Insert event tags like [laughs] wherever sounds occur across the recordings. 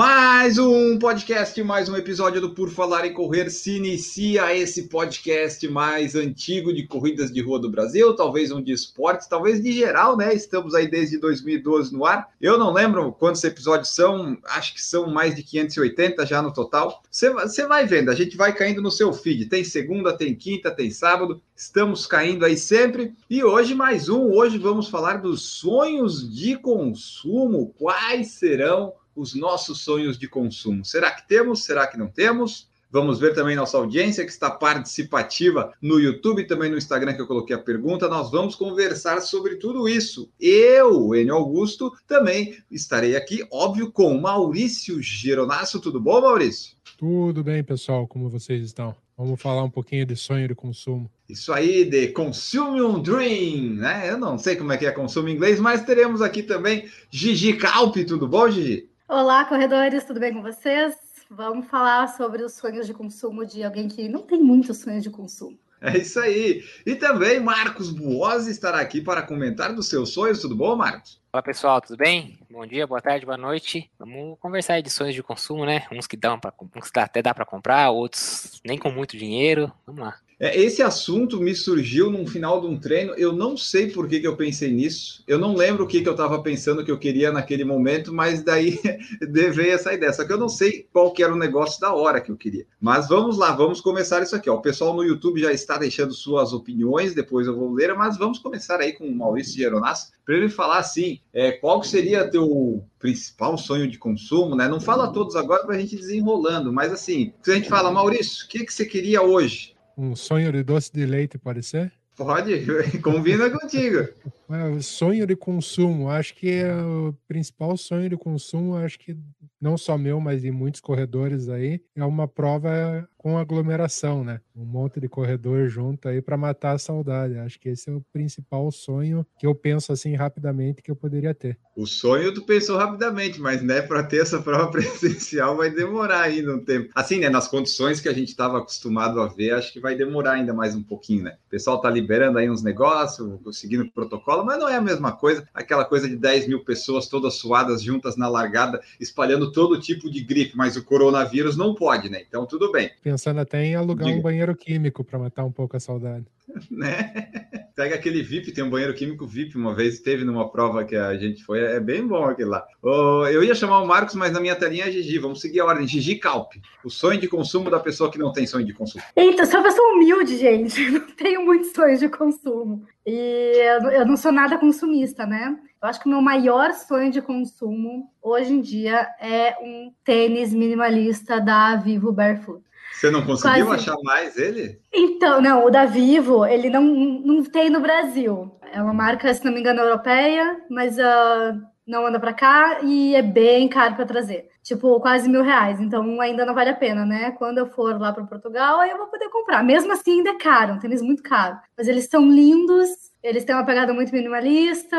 Mais um podcast, mais um episódio do Por Falar em Correr. Se inicia esse podcast mais antigo de corridas de rua do Brasil, talvez um de esportes, talvez de geral, né? Estamos aí desde 2012 no ar. Eu não lembro quantos episódios são, acho que são mais de 580 já no total. Você vai vendo, a gente vai caindo no seu feed. Tem segunda, tem quinta, tem sábado. Estamos caindo aí sempre. E hoje mais um. Hoje vamos falar dos sonhos de consumo. Quais serão os nossos sonhos de consumo. Será que temos? Será que não temos? Vamos ver também nossa audiência que está participativa no YouTube e também no Instagram que eu coloquei a pergunta. Nós vamos conversar sobre tudo isso. Eu, Enio Augusto, também estarei aqui, óbvio, com Maurício Geronasso. Tudo bom, Maurício? Tudo bem, pessoal. Como vocês estão? Vamos falar um pouquinho de sonho de consumo. Isso aí, de Consume um Dream, né? Eu não sei como é que é consumo em inglês, mas teremos aqui também Gigi Calpe. Tudo bom, Gigi? Olá, corredores, tudo bem com vocês? Vamos falar sobre os sonhos de consumo de alguém que não tem muitos sonhos de consumo. É isso aí. E também Marcos Buozzi estará aqui para comentar dos seus sonhos. Tudo bom, Marcos? Olá, pessoal, tudo bem? Bom dia, boa tarde, boa noite. Vamos conversar aí de sonhos de consumo, né? Uns que dão para, uns que até dá para comprar, outros nem com muito dinheiro. Vamos lá. É, esse assunto me surgiu no final de um treino. Eu não sei por que, que eu pensei nisso. Eu não lembro o que, que eu estava pensando que eu queria naquele momento, mas daí [laughs] veio essa ideia. Só que eu não sei qual que era o negócio da hora que eu queria. Mas vamos lá, vamos começar isso aqui. Ó. O pessoal no YouTube já está deixando suas opiniões, depois eu vou ler, mas vamos começar aí com o Maurício Geronasso, para ele falar assim: é, qual seria teu principal sonho de consumo, né? Não fala todos agora para a gente desenrolando, mas assim, se a gente fala, Maurício, o que, que você queria hoje? Um sonho de doce de leite, pode ser? Pode, [laughs] combina contigo. É, sonho de consumo, acho que é o principal sonho de consumo, acho que não só meu, mas de muitos corredores aí, é uma prova com aglomeração, né? Um monte de corredor junto aí para matar a saudade. Acho que esse é o principal sonho que eu penso assim rapidamente que eu poderia ter. O sonho tu pensou rapidamente, mas né, para ter essa prova [laughs] presencial vai demorar ainda um tempo. Assim, né, nas condições que a gente estava acostumado a ver, acho que vai demorar ainda mais um pouquinho, né? O pessoal tá liberando aí uns negócios, seguindo o protocolo, mas não é a mesma coisa. Aquela coisa de 10 mil pessoas todas suadas juntas na largada, espalhando todo tipo de gripe, mas o coronavírus não pode, né? Então tudo bem pensando até em alugar Diga. um banheiro químico para matar um pouco a saudade. [laughs] né? Pega aquele VIP, tem um banheiro químico VIP, uma vez teve numa prova que a gente foi, é bem bom aquele lá. Oh, eu ia chamar o Marcos, mas na minha telinha é Gigi, vamos seguir a ordem. Gigi Calpe, o sonho de consumo da pessoa que não tem sonho de consumo. Eita, sou uma pessoa humilde, gente, [laughs] não tenho muitos sonhos de consumo. E eu não sou nada consumista, né? Eu acho que o meu maior sonho de consumo hoje em dia é um tênis minimalista da Vivo Barefoot. Você não conseguiu Quase... achar mais ele? Então, não, o da Vivo, ele não, não tem no Brasil. É uma marca, se não me engano, europeia, mas uh, não anda para cá e é bem caro para trazer. Tipo, quase mil reais. Então ainda não vale a pena, né? Quando eu for lá para Portugal, aí eu vou poder comprar. Mesmo assim, ainda é caro, um tênis muito caro. Mas eles são lindos eles têm uma pegada muito minimalista,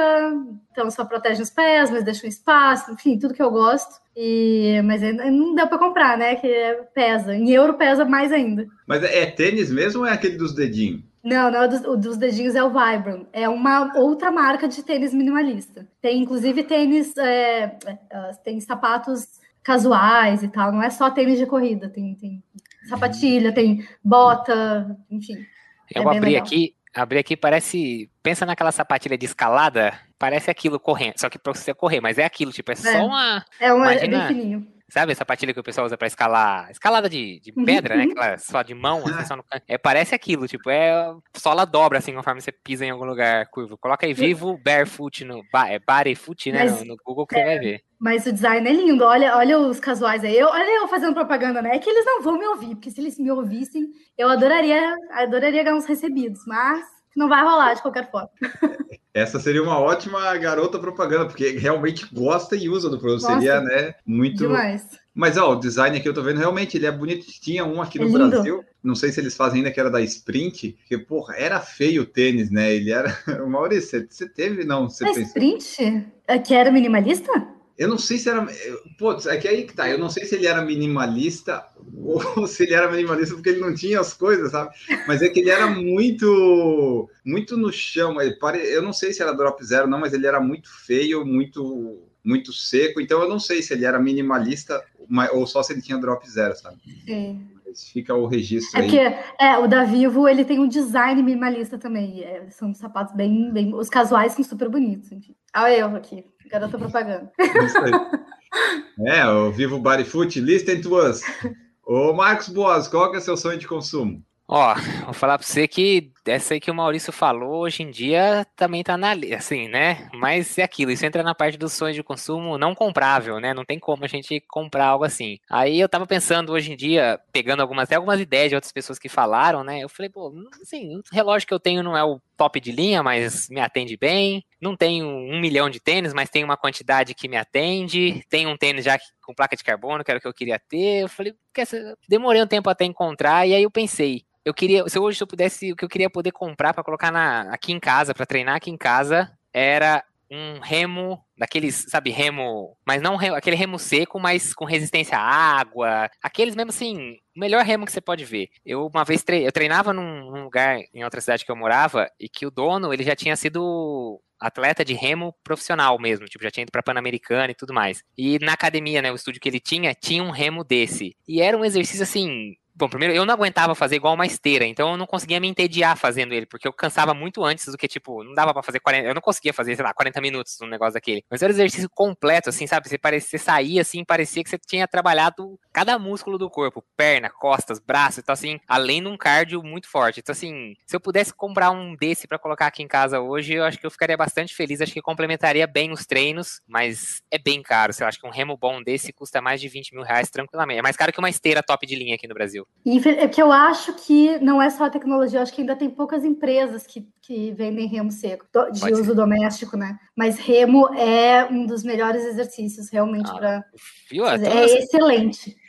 então só protegem os pés, mas deixam espaço, enfim, tudo que eu gosto. E, mas não deu para comprar, né? Que pesa. Em euro pesa mais ainda. Mas é tênis mesmo ou é aquele dos dedinhos? Não, não, é dos, o dos dedinhos é o Vibram. É uma outra marca de tênis minimalista. Tem inclusive tênis, é, é, tem sapatos casuais e tal. Não é só tênis de corrida. Tem, tem sapatilha, tem bota, enfim. Eu é abri aqui, abri aqui, parece. Pensa naquela sapatilha de escalada, parece aquilo correndo. Só que pra você correr, mas é aquilo, tipo, é, é. só uma. É, uma, imagina, é bem fininho. Sabe a sapatilha que o pessoal usa pra escalar? Escalada de, de uhum. pedra, né? Aquela só de mão, assim, só no É, parece aquilo, tipo, é. Sola dobra, assim, conforme você pisa em algum lugar curvo. Coloca aí vivo barefoot no. É barefoot, né? Mas, no, no, Google que é, você vai ver. Mas o design é lindo. Olha, olha os casuais aí. Eu, olha eu fazendo propaganda, né? É que eles não vão me ouvir, porque se eles me ouvissem, eu adoraria, adoraria ganhar uns recebidos, mas Não vai rolar de qualquer forma. Essa seria uma ótima garota propaganda, porque realmente gosta e usa do produto. Nossa, seria, né, muito. Demais. Mas, ó, o design aqui eu tô vendo, realmente, ele é bonito. Tinha um aqui no É lindo. Brasil, não sei se eles fazem ainda, que era da Sprint, que, porra, era feio o tênis, né? Ele era. [laughs] Maurício, você- teve, não? Você Mas pensou? sprint? É que era minimalista? Eu não sei se era. Pô, é que aí que tá. Eu não sei se ele era minimalista [laughs] ou se ele era minimalista porque ele não tinha as coisas, sabe? Mas é que ele era muito. Muito no chão. Ele pare... Eu não sei se era drop zero, não, mas ele era muito feio, muito. Muito seco, então eu não sei se ele era minimalista ou só se ele tinha drop zero, sabe? Sim. Fica o registro É aí. porque é, o da Vivo ele tem um design minimalista também. é, são sapatos bem, bem. Os casuais são super bonitos. Enfim. Olha eu aqui, garota propaganda. Isso aí. É, o Vivo Bodyfoot, listen to us. Ô, Marcos Boas, qual que é seu sonho de consumo? Ó, vou falar pra você que essa aí que o Maurício falou, hoje em dia também tá na assim, né? Mas é aquilo, isso entra na parte dos sonhos de consumo não comprável, né? Não tem como a gente comprar algo assim. Aí eu tava pensando hoje em dia, pegando algumas, até algumas ideias de outras pessoas que falaram, né? Eu falei, pô, assim, o relógio que eu tenho não é o top de linha, mas me atende bem. Não tenho um milhão de tênis, mas tem uma quantidade que me atende. Tem um tênis já com placa de carbono, que era o que eu queria ter. Eu falei, demorei um tempo até encontrar, e aí eu pensei, eu queria, se hoje eu pudesse, o que eu queria poder comprar para colocar na, aqui em casa, para treinar aqui em casa, era um remo daqueles, sabe, remo, mas não remo- aquele remo seco, mas com resistência à água, aqueles mesmo assim, o melhor remo que você pode ver. Eu uma vez tre eu treinava num, num lugar em outra cidade que eu morava e que o dono, ele já tinha sido atleta de remo profissional mesmo, tipo, já tinha ido pra Pan-Americana e tudo mais. E na academia, né, o estúdio que ele tinha, tinha um remo desse. E era um exercício assim, Bom, primeiro, eu não aguentava fazer igual uma esteira, então eu não conseguia me entediar fazendo ele, porque eu cansava muito antes do que, tipo, não dava pra fazer 40, eu não conseguia fazer, sei lá, 40 minutos num negócio daquele. Mas era um exercício completo, assim, sabe? Você, parecia, você saía, assim, parecia que você tinha trabalhado cada músculo do corpo, perna, costas, braço, então, assim, além de um cardio muito forte. Então, assim, se eu pudesse comprar um desse pra colocar aqui em casa hoje, eu acho que eu ficaria bastante feliz, acho que complementaria bem os treinos, mas é bem caro, lá, acho que um remo bom desse custa mais de 20 mil reais tranquilamente. É mais caro que uma esteira top de linha aqui no Brasil. E infe- é que eu acho que não é só a tecnologia, eu acho que ainda tem poucas empresas que, que vendem remo seco, de Pode uso ser. doméstico, né? Mas remo é um dos melhores exercícios, realmente, Ah, para. Então, É assim,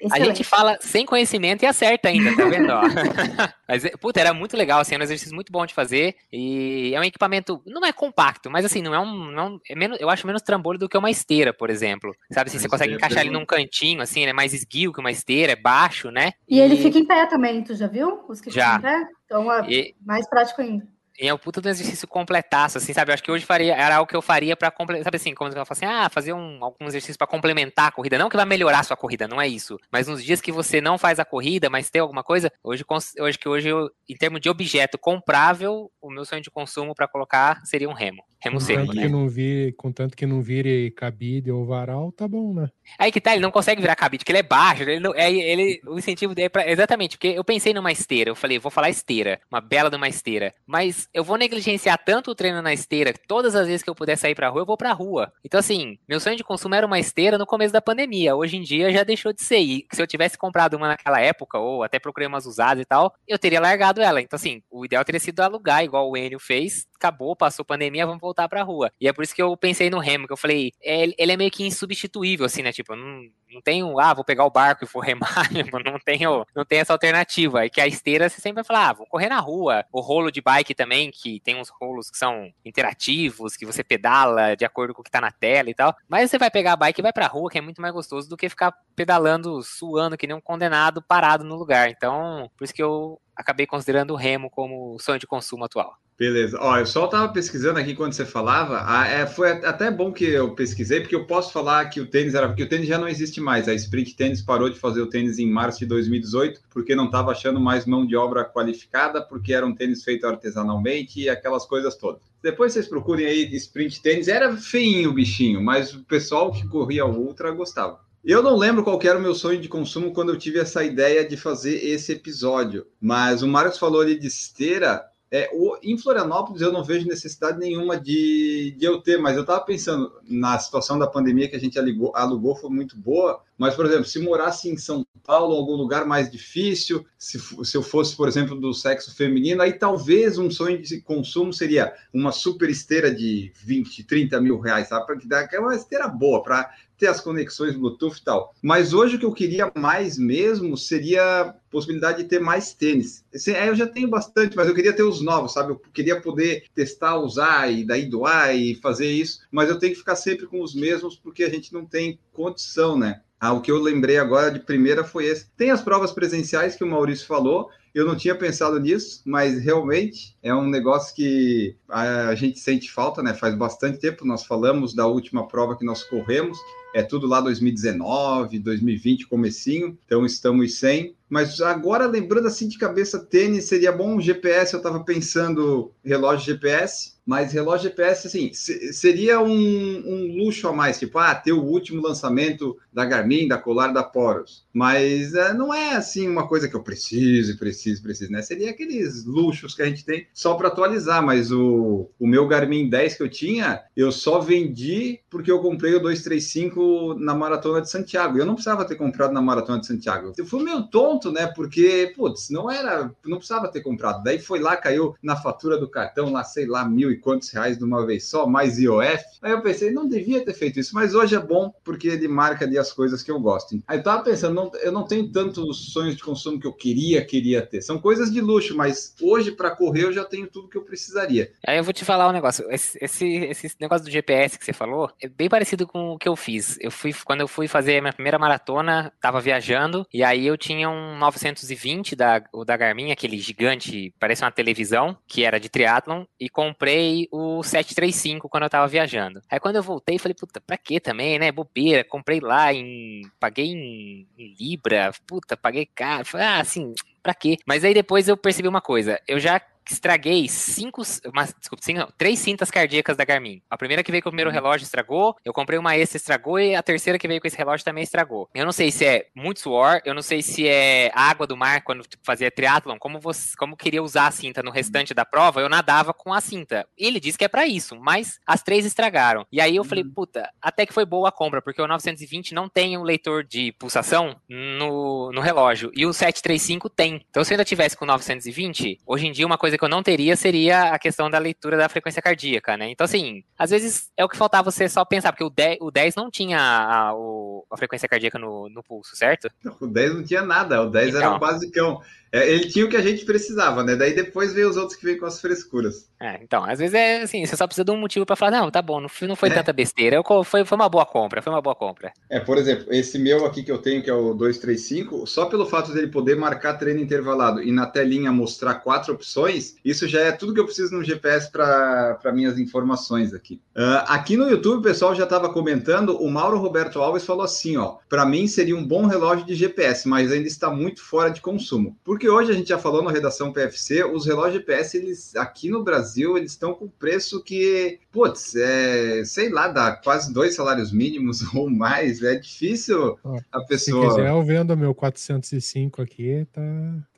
excelente. A gente fala sem conhecimento e acerta ainda, tá vendo? [laughs] mas, puta, era muito legal, assim, era um exercício muito bom de fazer. E é um equipamento, não é compacto, mas assim, não é um. Não, é é menos, eu acho menos trambolho do que uma esteira, por exemplo. Sabe assim, você consegue encaixar ele num cantinho, assim, ele é mais esguio que uma esteira, é baixo, né? E ele fica em pé também, tu já viu? Os que Já. ficam em pé? Então é E- mais prático ainda. E é um puta do exercício completaço, assim, sabe? Eu acho que hoje faria, era algo que eu faria pra complementar, sabe assim, como eu falo assim, ah, fazer um, algum exercício pra complementar a corrida. Não que vai melhorar a sua corrida, não é isso. Mas nos dias que você não faz a corrida, mas tem alguma coisa, hoje, acho que hoje, eu, em termos de objeto comprável, o meu sonho de consumo pra colocar seria um remo. Remo seco, né? que não vire, contanto que não vire cabide ou varal, tá bom, né? Aí que tá, ele não consegue virar cabide, porque ele é baixo, ele não, é, ele, o incentivo dele é pra, exatamente, porque eu pensei numa esteira, eu falei, vou falar esteira, uma bela de uma esteira, mas eu vou negligenciar tanto o treino na esteira, que todas as vezes que eu puder sair pra rua, eu vou pra rua. Então assim, meu sonho de consumo era uma esteira no começo da pandemia, hoje em dia já deixou de ser, e se eu tivesse comprado uma naquela época, ou até procurei umas usadas e tal, eu teria largado ela, então assim, o ideal teria sido alugar, igual o Enio fez, acabou, passou pandemia, vamos voltar pra rua. E é por isso que eu pensei no remo, que eu falei, é, ele é meio que insubstituível, assim, né? Tipo, não, não tenho, ah, vou pegar o barco e vou remar, [laughs] tipo, não tenho, não tenho essa alternativa. E que a esteira você sempre vai falar, ah, vou correr na rua. O rolo de bike também, que tem uns rolos que são interativos, que você pedala de acordo com o que tá na tela e tal. Mas você vai pegar a bike e vai pra rua, que é muito mais gostoso do que ficar pedalando, suando, que nem um condenado parado no lugar. Então, por isso que eu acabei considerando o remo como sonho de consumo atual. Beleza. Ó, eu só estava pesquisando aqui quando você falava. Ah, é, foi até bom que eu pesquisei, porque eu posso falar que o tênis era. Porque o tênis já não existe mais. A Sprint Tênis parou de fazer o tênis em março de 2018, porque não estava achando mais mão de obra qualificada, porque era um tênis feito artesanalmente e aquelas coisas todas. Depois vocês procurem aí Sprint Tênis. Era feinho o bichinho, mas o pessoal que corria ultra gostava. Eu não lembro qual era o meu sonho de consumo quando eu tive essa ideia de fazer esse episódio, mas o Marcos falou ali de esteira. É, o, em Florianópolis eu não vejo necessidade nenhuma de, de eu ter, mas eu estava pensando na situação da pandemia que a gente alugou, alugou foi muito boa, mas, por exemplo, se morasse em São Paulo, algum lugar mais difícil, se, se eu fosse, por exemplo, do sexo feminino, aí talvez um sonho de consumo seria uma super esteira de 20, 30 mil reais, sabe? Para que dá é uma esteira boa, para ter as conexões Bluetooth e tal. Mas hoje o que eu queria mais mesmo seria a possibilidade de ter mais tênis. Esse, eu já tenho bastante, mas eu queria ter os novos, sabe? Eu queria poder testar, usar e daí doar e fazer isso, mas eu tenho que ficar sempre com os mesmos porque a gente não tem condição, né? Ah, o que eu lembrei agora de primeira foi esse. Tem as provas presenciais que o Maurício falou. Eu não tinha pensado nisso, mas realmente é um negócio que a gente sente falta, né? Faz bastante tempo. Nós falamos da última prova que nós corremos. É tudo lá 2019, 2020, comecinho. Então estamos sem. Mas agora, lembrando assim de cabeça, tênis seria bom um GPS. Eu estava pensando relógio GPS mas relógio GPS, assim, seria um, um, luxo a mais, tipo, ah, ter o último lançamento da Garmin, da Colar, da Poros. Mas é, não é, assim, uma coisa que eu preciso, preciso, preciso, né? Seria aqueles luxos que a gente tem só para atualizar, mas o, o meu Garmin 10 que eu tinha, eu só vendi porque eu comprei o 235 na Maratona de Santiago. Eu não precisava ter comprado na Maratona de Santiago. Eu fui meio tonto, né? Porque, putz, não era, não precisava ter comprado. Daí foi lá, caiu na fatura do cartão, lá, sei lá, mil e quantos reais de uma vez só, mais IOF. Aí eu pensei, não devia ter feito isso, mas hoje é bom porque ele marca ali as coisas que eu gosto. Aí eu tava pensando, não, eu não tenho tantos sonhos de consumo que eu queria, queria ter. São coisas de luxo, mas hoje para correr eu já tenho tudo que eu precisaria. Aí eu vou te falar um negócio. Esse, esse, esse negócio do GPS que você falou é bem parecido com o que eu fiz. Eu fui quando eu fui fazer minha primeira maratona, tava viajando e aí eu tinha um 920 da, o da Garmin, aquele gigante, parece uma televisão, que era de triatlon e comprei comprei o 735 quando eu tava viajando. Aí quando eu voltei, falei, puta, pra que também, né? Bobeira, comprei lá em. Paguei em, em Libra, puta, paguei caro. Falei, ah, assim, pra quê? Mas aí depois eu percebi uma coisa. Eu já estraguei cinco, uma, desculpa, cinco, três cintas cardíacas da Garmin. A primeira que veio com o primeiro uhum. relógio estragou, eu comprei uma extra estragou e a terceira que veio com esse relógio também estragou. Eu não sei se é muito suor, eu não sei se é água do mar quando fazia triatlon, como você, como queria usar a cinta no restante da prova, eu nadava com a cinta. Ele disse que é para isso, mas as três estragaram. E aí eu falei, uhum. puta, até que foi boa a compra, porque o 920 não tem um leitor de pulsação no, no relógio e o 735 tem. Então se eu ainda tivesse com o 920, hoje em dia uma coisa que eu não teria seria a questão da leitura da frequência cardíaca, né? Então, assim, às vezes é o que faltava você só pensar, porque o 10, o 10 não tinha a, a frequência cardíaca no, no pulso, certo? O 10 não tinha nada, o 10 então, era o basicão. É, ele tinha o que a gente precisava, né? Daí depois veio os outros que vêm com as frescuras. É, então, às vezes é assim, você só precisa de um motivo para falar, não, tá bom, não, não foi é. tanta besteira, eu, foi, foi uma boa compra, foi uma boa compra. É, por exemplo, esse meu aqui que eu tenho, que é o 235, só pelo fato dele poder marcar treino intervalado e na telinha mostrar quatro opções, isso já é tudo que eu preciso no GPS para minhas informações aqui. Uh, aqui no YouTube, o pessoal já estava comentando, o Mauro Roberto Alves falou assim, ó, para mim seria um bom relógio de GPS, mas ainda está muito fora de consumo. Por porque hoje a gente já falou na redação PFC, os relógios GPS, eles aqui no Brasil, eles estão com preço que, putz, é, sei lá, dá quase dois salários mínimos [laughs] ou mais. É difícil a pessoa. Se quiser, eu vendo meu 405 aqui, tá.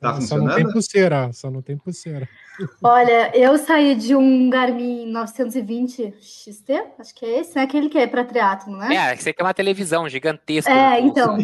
Tá, tá funcionando? Só não tem pulseira, só não tem pulseira. Olha, eu saí de um Garmin 920 XT, acho que é esse, né? Aquele que é para triatlo, né? É, você quer uma televisão gigantesca. É, então.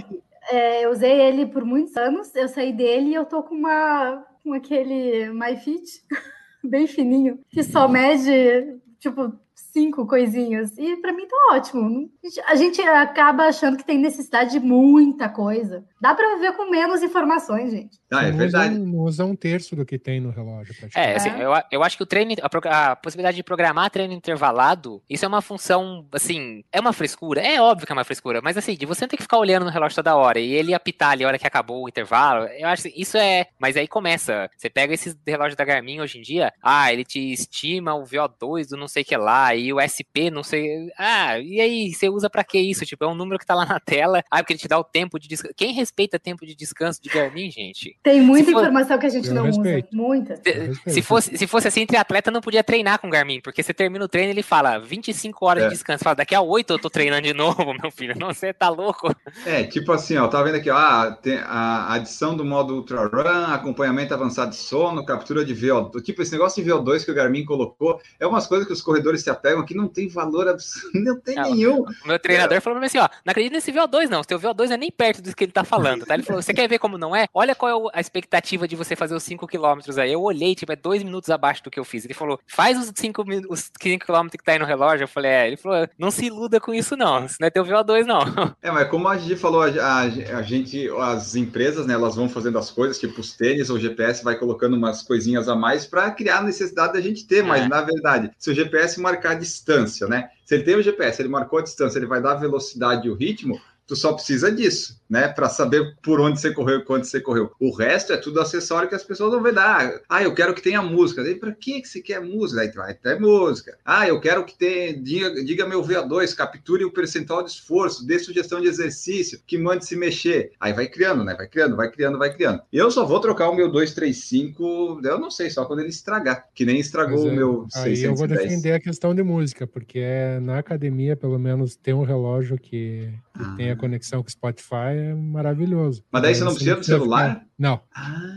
É, eu usei ele por muitos anos, eu saí dele e eu tô com uma com aquele MyFit [laughs] bem fininho, que só mede tipo cinco coisinhas. E para mim tá ótimo. A gente acaba achando que tem necessidade de muita coisa. Dá para viver com menos informações, gente. Ah, é verdade. Usa, usa um terço do que tem no relógio. É, assim, é. Eu, eu acho que o treino, a, a, possibilidade de programar treino intervalado, isso é uma função, assim, é uma frescura. É óbvio que é uma frescura, mas assim, de você não ter que ficar olhando no relógio toda hora e ele apitar ali a hora que acabou o intervalo, eu acho que isso é. Mas aí começa. Você pega esses relógios da Garmin hoje em dia, ah, ele te estima o VO2 do não sei o que lá, e o SP, não sei. Ah, e aí, você usa para que isso? Tipo, é um número que tá lá na tela. Ah, porque ele te dá o tempo de descanso. Quem respeita tempo de descanso de Garmin, gente? Tem muita for... informação que a gente eu não respeito. usa. Muita. Se, se, fosse, se fosse assim, triatleta não podia treinar com Garmin, porque você termina o treino ele fala 25 horas é. de descanso. Fala, daqui a 8 eu tô treinando de [laughs] novo, meu filho. Não, você tá louco. É, tipo assim, ó, tá vendo aqui, ó, ah, tem a adição do modo Ultra Run, acompanhamento avançado de sono, captura de VO2. Tipo, esse negócio de VO2 que o Garmin colocou, é umas coisas que os corredores se se que não tem valor absurdo, [laughs] não tem Não, nenhum. O meu treinador falou pra mim assim, ó, não acredita nesse VO2 não, seu VO2 não é nem perto do que ele tá falando, tá? Ele falou, você quer ver como não é? Olha qual é o- a expectativa de você fazer os 5 km aí. Eu olhei, tipo, é dois minutos abaixo do que eu fiz. Ele falou, faz os 5 os 5 km que tá aí no relógio. Eu falei, é. Ele falou, não se iluda com isso não, isso não é teu VO2 não. É, mas como a Gigi falou, a, a- a gente, as empresas, né, elas vão fazendo as coisas, tipo os tênis ou o GPS vai colocando umas coisinhas a mais para criar a necessidade da gente ter, mas É. na verdade, se o GPS marcar distância, né? Se ele tem o GPS, ele marcou a distância, ele vai dar a velocidade e o ritmo, tu só precisa disso, né? Para saber por onde você correu e quanto você correu. O resto é tudo acessório que as pessoas vão ver. Ah, ah eu quero que tenha música. Daí, para que que você quer música? Aí vai ter música. Ah, eu quero que tenha, diga, diga meu VO2, capture o percentual de esforço, dê sugestão de exercício, que mande se mexer. Aí vai criando, né? Vai criando, vai criando, vai criando. Eu só vou trocar o meu 235, eu não sei, só quando ele estragar, que nem estragou Mas o é- meu Aí eu vou 610. defender a questão de música, porque é, na academia, pelo menos, ter um relógio que, que Ah. Tenha conexão com o Spotify é maravilhoso. Mas daí você não precisa do celular? ficar- Não. Ah,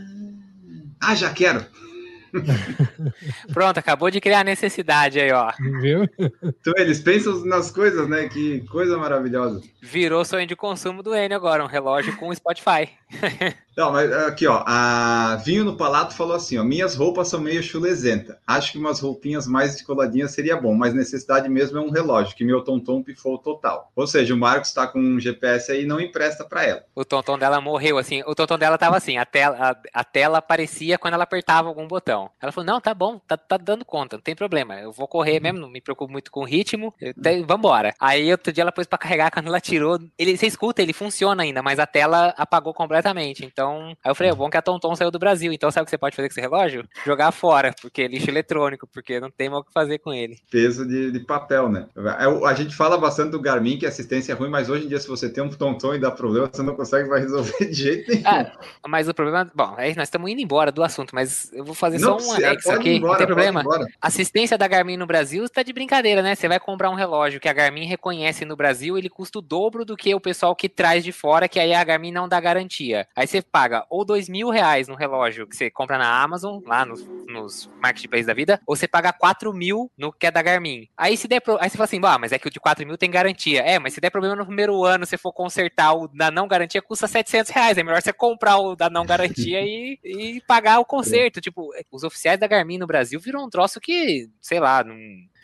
ah, já quero. [laughs] Pronto, acabou de criar a necessidade aí, ó. Viu? Então eles pensam nas coisas, né? Que coisa maravilhosa. Virou sonho de consumo do Enio agora, um relógio com Spotify. [laughs] Não, mas aqui, ó, a Vinho no Palato falou assim, ó, minhas roupas são meio chulezenta. Acho que umas roupinhas mais descoladinhas seria bom, mas necessidade mesmo é um relógio, que meu tonton pifou total. Ou seja, o Marcos tá com um GPS aí e não empresta para ela. O tonton dela morreu, assim. O tonton dela tava assim, a tela, a, a tela aparecia quando ela apertava algum botão. Ela falou: não, tá bom, tá, tá dando conta, não tem problema. Eu vou correr mesmo, não me preocupo muito com o ritmo. te- Vambora. Aí outro dia ela pôs pra carregar, [laughs] quando ela tirou. Ele, você escuta, ele funciona ainda, mas a tela apagou completamente. Então. Aí eu falei, é bom que a Tonton saiu do Brasil. Então sabe o que você pode fazer com esse relógio? Jogar fora, porque é lixo eletrônico, porque não tem mais o que fazer com ele. Peso de, de papel, né? A, a gente fala bastante do Garmin, que a assistência é ruim, mas hoje em dia, se você tem um tonton e dá problema, você não consegue vai resolver de jeito nenhum. Ah, mas o problema. Bom, aí nós estamos indo embora do assunto, mas eu vou fazer Não só um anexo aqui. embora, não tem problema. Assistência da Garmin no Brasil está de brincadeira, né? Você vai comprar um relógio que a Garmin reconhece no Brasil, ele custa o dobro do que o pessoal que traz de fora, que aí a Garmin não dá garantia. Aí você paga ou dois mil reais no relógio que você compra na Amazon, lá nos, nos marketplaces da vida, ou você paga 4 mil no que é da Garmin. Aí se der pro... aí você fala assim, bah, mas é que o de 4 mil tem garantia. É, mas se der problema no primeiro ano, você for consertar o da não garantia, custa 700 reais. É melhor você comprar o da não garantia e, [laughs] e pagar o conserto. Tipo, os oficiais da Garmin no Brasil viram um troço que, sei lá, não,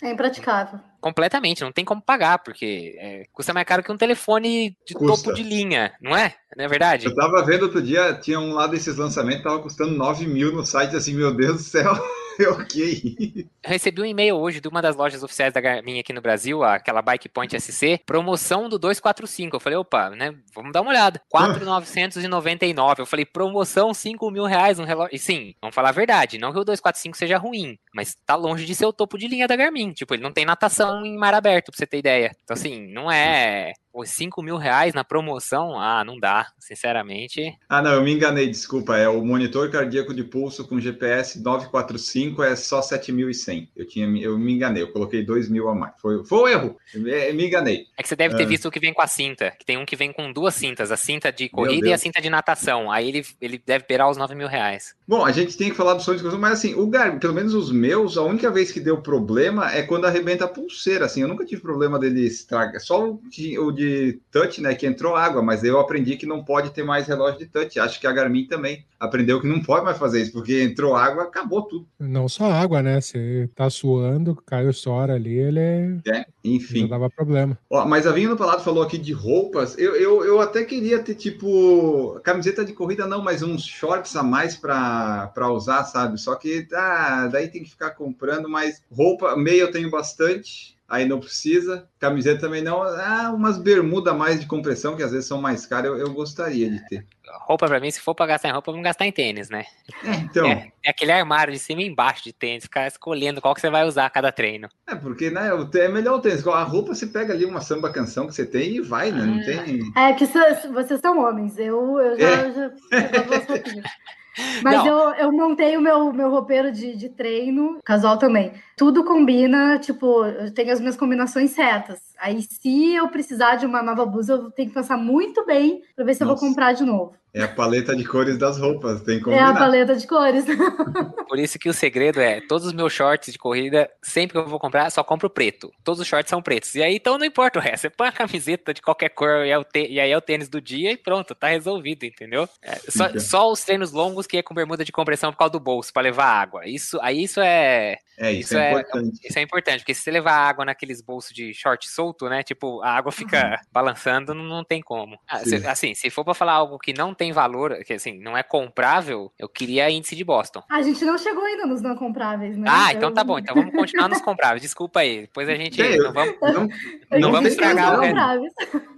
É impraticável. Completamente, não tem como pagar, porque é, custa mais caro que um telefone de Custa. topo de linha, não é? Não é verdade? Eu tava vendo outro dia, tinha um lá desses lançamentos, tava custando 9 mil no site, assim, meu Deus do céu, [laughs] Eu recebi um e-mail hoje de uma das lojas oficiais da Garmin aqui no Brasil, aquela Bike Point SC, promoção do 245. Eu falei, opa, né? Vamos dar uma olhada. [laughs] 4,999. Eu falei, promoção 5 mil reais um relógio. E sim, vamos falar a verdade. Não que o 245 seja ruim, mas tá longe de ser o topo de linha da Garmin. Tipo, ele não tem natação em mar aberto, pra você ter ideia. Então, assim, não é. Os 5 mil reais na promoção, ah, não dá, sinceramente. Ah, não, eu me enganei, desculpa. É o monitor cardíaco de pulso com GPS 945 é só 7.100. Eu tinha, eu me enganei, eu coloquei 2 mil a mais. Foi, foi um erro. Me, me enganei. É que você deve ter Ah. visto o que vem com a cinta, que tem um que vem com duas cintas, a cinta de corrida e a cinta de natação. Aí ele, ele deve beirar os 9 mil reais. Bom, a gente tem que falar do sonho de consumo, mas assim, o Garmin, pelo menos os meus, a única vez que deu problema é quando arrebenta a pulseira, assim, eu nunca tive problema dele estragar, só o de, de touch, né, que entrou água, mas eu aprendi que não pode ter mais relógio de touch, acho que a Garmin também aprendeu que não pode mais fazer isso, porque entrou água, acabou tudo, Não só água, né? Você tá suando, cai o suor ali, ele já enfim. dava problema. Ó, mas a Vinha no Palato falou aqui de roupas. Eu, eu, eu até queria ter, tipo, camiseta de corrida, não, mas uns shorts a mais para usar, sabe? Só que ah, daí tem que ficar comprando, mas roupa, meia eu tenho bastante. Aí não precisa. Camiseta também não. Ah, umas bermudas a mais de compressão, que às vezes são mais caras, eu, eu gostaria de ter. Roupa pra mim, se for pra gastar em roupa, vamos gastar em tênis, né? É, então. É, é aquele armário de cima e embaixo de tênis, ficar escolhendo qual que você vai usar a cada treino. É, porque né, é melhor o tênis. A roupa você pega ali uma samba canção que você tem e vai, né? Não tem. É que vocês são homens, eu, eu já, É. já pegava as roupinhas. [laughs] Mas eu, eu montei o meu, meu roupeiro de, de treino, casual também. Tudo combina, tipo, eu tenho as minhas combinações certas. Aí, se eu precisar de uma nova blusa, eu tenho que pensar muito bem para ver se eu vou Nossa. comprar de novo. É a paleta de cores das roupas, tem que É a paleta de cores. [laughs] Por isso que o segredo é, todos os meus shorts de corrida, sempre que eu vou comprar, só compro preto. Todos os shorts são pretos. E aí, então não importa o resto. Você põe a camiseta de qualquer cor e, é e aí é o tênis do dia e pronto, tá resolvido, entendeu? É, só, só os treinos longos que é com bermuda de compressão por causa do bolso, pra levar água. Isso, aí isso é, É, isso, Isso é, é- importante. isso é importante, porque se você levar água naqueles bolsos de short solto, né? Tipo, a água fica balançando, não, não tem como. Ah, Sim. assim, se for pra falar algo que não tem valor, que assim, não é comprável, eu queria índice de Boston. A gente não chegou ainda nos não compráveis, né? Ah, então tá bom. Então vamos continuar nos compráveis. Desculpa aí. Depois a gente. É, Não vamos, Não, Eu não vamos estragar não o resto. compráveis.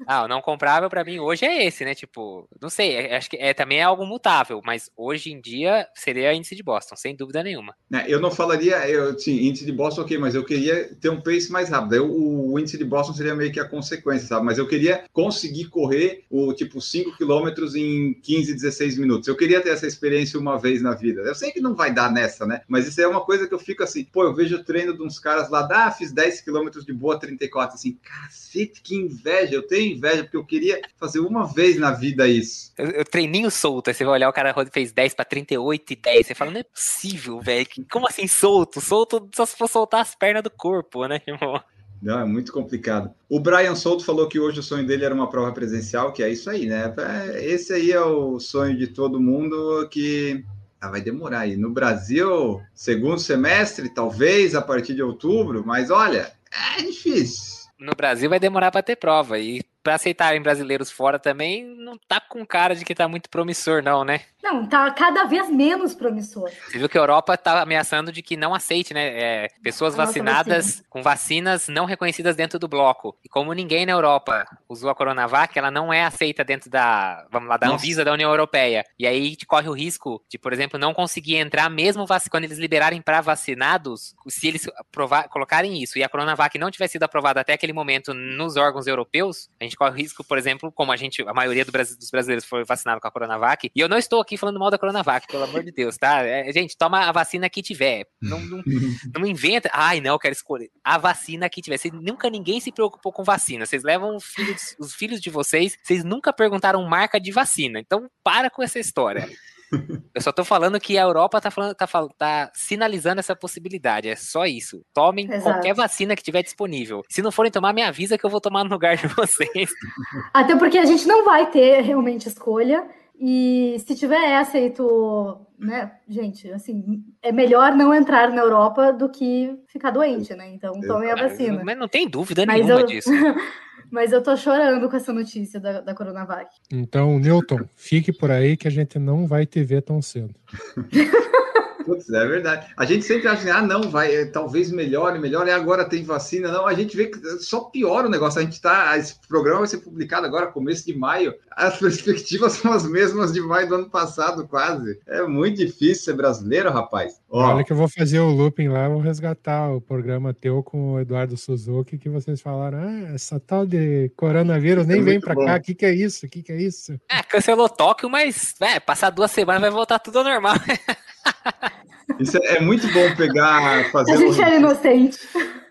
Ah, o não comprável pra mim hoje é esse, né? Tipo, não sei, é- acho que é, também é algo mutável, mas hoje em dia seria índice de Boston, sem dúvida nenhuma. né, eu não falaria, eu, sim, índice de Boston, ok, mas eu queria ter um pace mais rápido. Aí o, índice de Boston seria meio que a consequência, sabe? Mas eu queria conseguir correr o tipo 5 quilômetros em 15, 16 minutos. Eu queria ter essa experiência uma vez na vida. Eu sei que não vai dar nessa, né? Mas isso é uma coisa que eu fico assim, pô, eu vejo o treino de uns caras lá, ah, fiz 10 quilômetros de boa 34, assim, cacete, que inveja. Eu tenho inveja porque eu queria fazer uma vez na vida isso. Eu, eu treininho solto, aí você vai olhar, o cara fez 10 pra 38 e 10. Você fala, não é possível, velho. Como assim solto? Solto só se for soltar as pernas do corpo, né? Tipo, Não, é muito complicado. O Brian Souto falou que hoje o sonho dele era uma prova presencial, que é isso aí, né? É, Esse aí é o sonho de todo mundo que ah, vai demorar aí. No Brasil, segundo semestre, talvez a partir de outubro, mas olha, é difícil. No Brasil vai demorar pra ter prova. E pra aceitarem brasileiros fora também, não tá com cara de que tá muito promissor, não, né? Não, tá cada vez menos promissor. Você viu que a Europa tá ameaçando de que não aceite, né? é, pessoas nossa vacinadas com vacinas não reconhecidas dentro do bloco. E como ninguém na Europa usou a Coronavac, ela não é aceita dentro da, vamos lá, da Nossa. Anvisa da União Europeia. E aí a gente corre o risco de, por exemplo, não conseguir entrar mesmo vac- quando eles liberarem para vacinados, se eles aprovar, colocarem isso e a Coronavac não tiver sido aprovada até aquele momento nos órgãos europeus, a gente corre o risco, por exemplo, como a gente, a maioria do Brasil- dos brasileiros foi vacinado com a Coronavac, e eu não estou aqui falando mal da Coronavac, pelo amor de Deus, tá? É, gente, toma a vacina que tiver. Não, não, [laughs] não inventa. Ai, não, eu quero escolher. A vacina que tiver. Vocês, nunca ninguém se preocupou com vacina. Vocês levam os filhos de vocês, vocês nunca perguntaram marca de vacina. Então, para com essa história. Eu só tô falando que a Europa tá, falando, tá, tá sinalizando essa possibilidade. É só isso. Tomem Exato. qualquer vacina que tiver disponível. Se não forem tomar, me avisa que eu vou tomar no lugar de [laughs] vocês. Até porque a gente não vai ter realmente escolha. E se tiver essa e tu, né, gente, assim, é melhor não entrar na Europa do que ficar doente, né? Então tome a vacina. Mas não tem dúvida Mas nenhuma eu- disso. [laughs] Mas eu tô chorando com essa notícia da, da Coronavac. Então, Newton, fique por aí que a gente não vai te ver tão cedo. [laughs] Putz, é verdade. A gente sempre acha, assim, ah, não, vai, é, talvez melhore, melhore, e agora tem vacina. Não, a gente vê que só piora o negócio. A gente tá, esse programa vai ser publicado agora, começo de maio. As [laughs] perspectivas são as mesmas de maio do ano passado, quase. É muito difícil ser brasileiro, rapaz. Ó, Olha que eu vou fazer o looping lá, vou resgatar o programa teu com o Eduardo Suzuki, que vocês falaram, ah, essa tal de coronavírus nem É vem pra bom. cá, o que que é isso? O que que é isso? É, cancelou Tóquio, mas, é, passar duas semanas vai voltar tudo ao normal. [laughs] isso é, é muito bom pegar, fazer. A gente um- era inocente.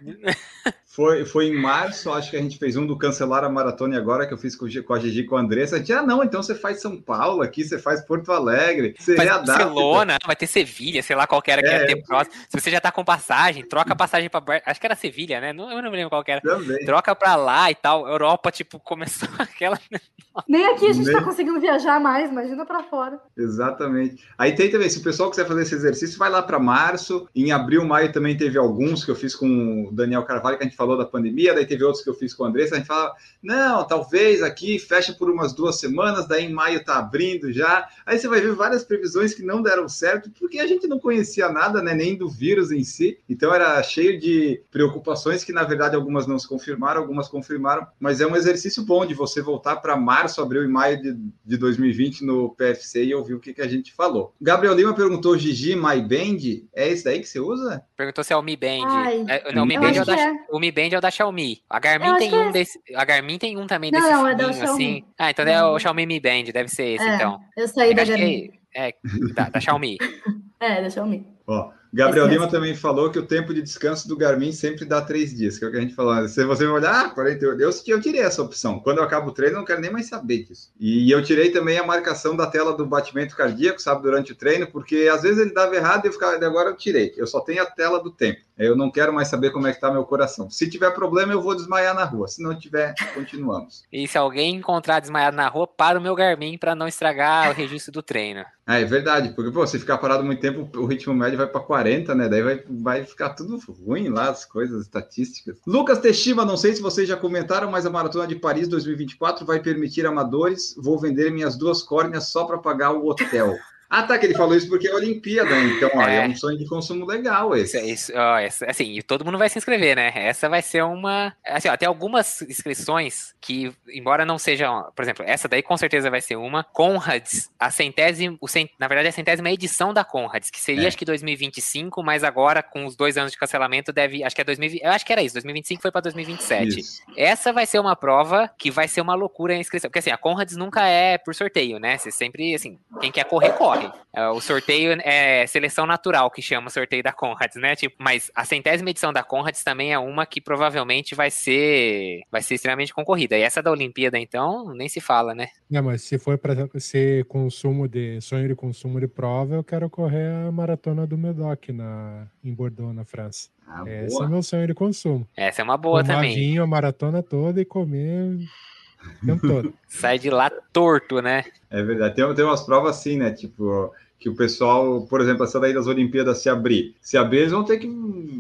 [laughs] Foi, foi em março, acho que a gente fez um do Cancelar a Maratona e agora que eu fiz com, com a Gigi e com a Andressa. A gente, ah, não, então você faz São Paulo aqui, você faz Porto Alegre, você Faz readapta. Barcelona, vai ter Sevilha, sei lá qual que era que É. ia ter próximo. Se você já tá com passagem, troca a passagem pra. Bar- Acho que era Sevilha, né? Não, eu não me lembro qual que era. Também. Troca pra lá e tal. Europa, tipo, começou [laughs] aquela. [laughs] Nem aqui a gente tá Nem- conseguindo viajar mais, imagina pra fora. Exatamente. Aí tem também, se o pessoal quiser fazer esse exercício, vai lá para março. Em abril, maio também teve alguns que eu fiz com o Daniel Carvalho, que a gente falou da pandemia, daí teve outros que eu fiz com o Andressa. A gente fala, não, talvez aqui fecha por umas duas semanas, daí em maio tá abrindo já. Aí você vai ver várias previsões que não deram certo, porque a gente não conhecia nada, né, nem do vírus em si. Então era cheio de preocupações que, na verdade, algumas não se confirmaram, algumas confirmaram. Mas é um exercício bom de você voltar para março, abril e maio de, de 2020 no PFC e ouvir o que, que a gente falou. Gabriel Lima perguntou: Gigi My Band, é esse daí que você usa? Perguntou se é o Mi Band. Ai, É, não, o Mi Band é da, que é. o Mi Band é o da Xiaomi. A Garmin tem é um esse. desse. A Garmin tem um também Não, desse não, é da fininho, assim. Xiaomi. Ah, então é o. Xiaomi Mi Band, deve ser esse, É, então. Eu saí É, da Garmin. que é, é, da, da Xiaomi. [laughs] É, da Xiaomi. Ó, Gabriel Esse Lima também falou que o tempo de descanso do Garmin sempre dá três dias, que é o que a gente falou. Se você vai olhar, ah, 48, eu, eu tirei essa opção. Quando eu acabo o treino, eu não quero nem mais saber disso. E eu tirei também a marcação da tela do batimento cardíaco, sabe, durante o treino, porque às vezes ele dava errado e eu ficava, agora eu tirei. Eu só tenho a tela do tempo. Eu não quero mais saber como é que tá meu coração. Se tiver problema, eu vou desmaiar na rua. Se não tiver, continuamos. [laughs] E se alguém encontrar desmaiado na rua, para o meu Garmin para não estragar o registro do treino. Ah, é verdade, porque pô, se ficar parado muito tempo, o ritmo médio vai para 40, né? Daí vai, vai ficar tudo ruim lá, as coisas, estatísticas. Lucas Teixeira, não sei se vocês já comentaram, mas a Maratona de Paris 2024 vai permitir amadores. Vou vender minhas duas córneas só para pagar o hotel. [laughs] Ah, tá, que ele falou isso porque é Olimpíada, então, ó, é. É. um sonho de consumo legal esse. Isso, isso, ó, essa- assim, e todo mundo vai se inscrever, né? Essa vai ser uma. Assim, ó, tem algumas inscrições que, embora não sejam. Por exemplo, essa daí com certeza vai ser uma. Conrads, a centésima. O cent, na verdade, a centésima edição da Conrads, que seria É. acho que 2025, mas agora, com os dois anos de cancelamento, deve. Acho que é 2020. Eu acho que era isso, 2025 foi pra 2027. Isso. Essa vai ser uma prova que vai ser uma loucura a inscrição. Porque assim, a Conrads nunca é por sorteio, né? Você sempre, assim, quem quer correr, corre. É, O sorteio é seleção natural que chama o sorteio da Conrads, né? Tipo, mas a centésima edição da Conrads também é uma que provavelmente vai ser vai ser extremamente concorrida. E essa da Olimpíada, então, nem se fala, né? É, mas se for para ser consumo de sonho de consumo de prova, eu quero correr a maratona do Medoc na em Bordeaux, na França. Ah, Esse boa. é meu sonho de consumo. Essa é uma boa Tomar também. vinho a maratona toda e comer. Sai de lá torto, né? É verdade. Tem, tem umas provas assim, né? Tipo, que o pessoal, por exemplo, essa daí das Olimpíadas se abrir. Se abrir, eles vão ter que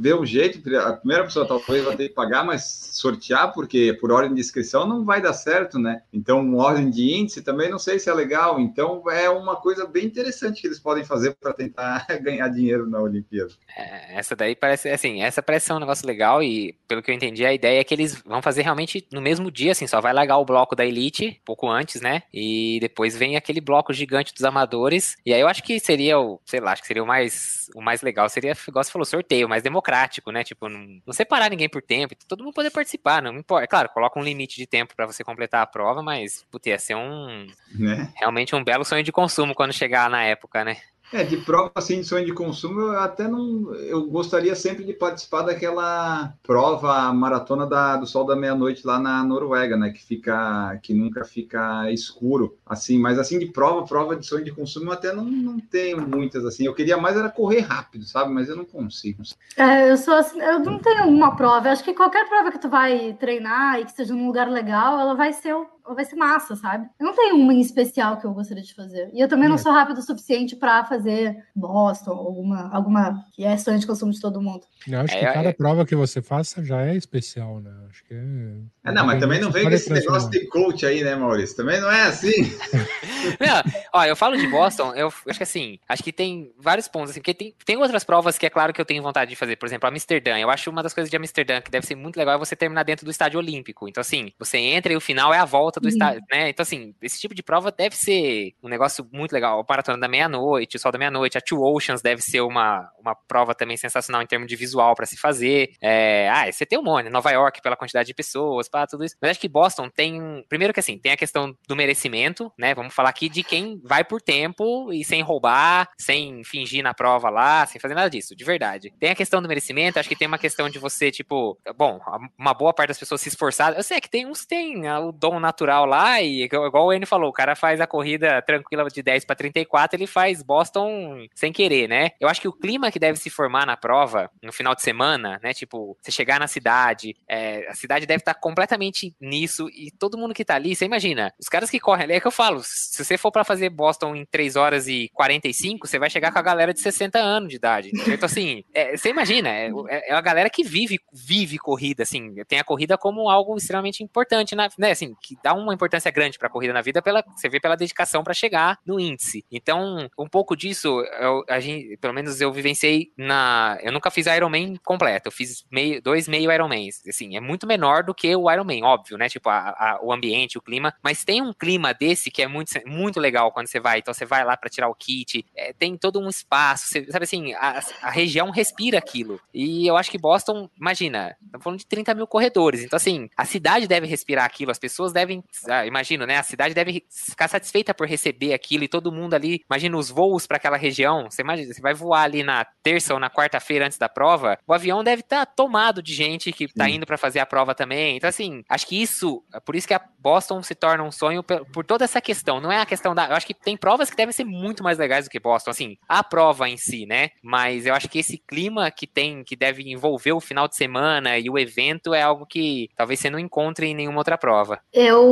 ver um jeito. A primeira pessoa talvez vai ter que pagar, mas sortear, porque por ordem de inscrição não vai dar certo, né? Então, ordem de índice também não sei se é legal. Então, é uma coisa bem interessante que eles podem fazer para tentar [laughs] ganhar dinheiro na Olimpíada. É, essa daí parece, assim, essa parece ser um negócio legal e, pelo que eu entendi, a ideia é que eles vão fazer realmente no mesmo dia, assim, só vai largar o bloco da Elite, pouco antes, né? E depois vem aquele bloco gigante dos amadores. E aí eu acho que seria o, sei lá, acho que seria o mais, o mais legal, seria, igual você falou, sorteio, mais democrático, né? Tipo, não, não separar ninguém por tempo, todo mundo poder participar, não importa. É claro, coloca um limite de tempo pra você completar a prova, mas, putz, ia ser um, Né? realmente um belo sonho de consumo quando chegar na época, né? É, de prova assim de sonho de consumo, eu até não. Eu gostaria sempre de participar daquela prova maratona da, do sol da meia-noite lá na Noruega, né? Que fica. que nunca fica escuro. Assim, mas assim, de prova, prova de sonho de consumo, eu até não, não tenho muitas assim. Eu queria mais era correr rápido, sabe? Mas eu não consigo. É, eu sou assim, eu não tenho uma prova. Eu acho que qualquer prova que tu vai treinar e que seja num lugar legal, ela vai ser, vai ser massa, sabe? Eu não tenho uma em especial que eu gostaria de fazer. E eu também não É. sou rápido o suficiente para fazer Boston, alguma, alguma que é sonho de consumo de todo mundo. Eu acho É, que cada é. prova que você faça já é especial, né? Acho que é. É, não, mas também não vem com esse negócio de coach aí, né, Maurício? Também não é assim. [laughs] Não, ó, eu falo de Boston, eu acho que assim, acho que tem vários pontos, assim, porque tem, tem outras provas que é claro que eu tenho vontade de fazer, por exemplo, Amsterdã. Eu acho uma das coisas de Amsterdã que deve ser muito legal é você terminar dentro do estádio olímpico. Então, assim, você entra e o final é a volta do Uhum. estádio, né? Então, assim, esse tipo de prova deve ser um negócio muito legal. O Maratona da Meia-Noite, o Sol da Meia-Noite, a Two Oceans deve ser uma, uma prova também sensacional em termos de visual pra se fazer. É, ah, você tem um monte, Nova York pela quantidade de pessoas, para tudo isso. Mas acho que Boston tem, primeiro que assim, tem a questão do merecimento, né? Vamos falar aqui de quem vai por tempo e sem roubar, sem fingir na prova lá, sem fazer nada disso, de verdade. Tem a questão do merecimento, acho que tem uma questão de você, tipo, bom, uma boa parte das pessoas se esforçar. Eu sei que tem uns que tem ah, o dom natural lá e igual o Enio falou, o cara faz a corrida tranquila de 10 para 34, ele faz Boston sem querer, né? Eu acho que o clima que deve se formar na prova no final de semana, né? Tipo, você chegar na cidade, é, a cidade deve estar completamente nisso e todo mundo que tá ali, você imagina, os caras que correm ali, é que eu falo, se você for para fazer Boston em 3 horas e 45, você vai chegar com a galera de 60 anos de idade. Então, assim, [laughs] é, você imagina, é, é a galera que vive, vive corrida, assim, tem a corrida como algo extremamente importante, né? Assim, que dá uma importância grande pra corrida na vida, pela, você vê pela dedicação para chegar no índice. Então, um pouco disso, eu, a gente, pelo menos eu vivenciei na. Eu nunca fiz Ironman completo, eu fiz meio, dois meio Ironmans. Assim, é muito menor do que o Ironman, óbvio, né? Tipo, a, a, o ambiente, o clima. Mas tem um clima desse que é muito, muito legal quando você vai. Então, você vai lá para tirar o kit, é, tem todo um espaço, você, sabe assim, a, a, região respira aquilo. E eu acho que Boston, imagina, estamos falando de 30 mil corredores. Então, assim, a cidade deve respirar aquilo, as pessoas devem devem, ah, imagino, né? A cidade deve ficar satisfeita por receber aquilo e todo mundo ali, imagina os voos para aquela região. Você imagina, você vai voar ali na terça ou na quarta-feira antes da prova, o avião deve estar tá tomado de gente que está indo para fazer a prova também. Então, assim, acho que isso, é por isso que a Boston se torna um sonho por, por toda essa questão. Não é a questão da. Eu acho que tem provas que devem ser muito mais legais do que Boston, assim, a prova em si, né? Mas eu acho que esse clima que tem, que deve envolver o final de semana e o evento é algo que talvez você não encontre em nenhuma outra prova. Eu,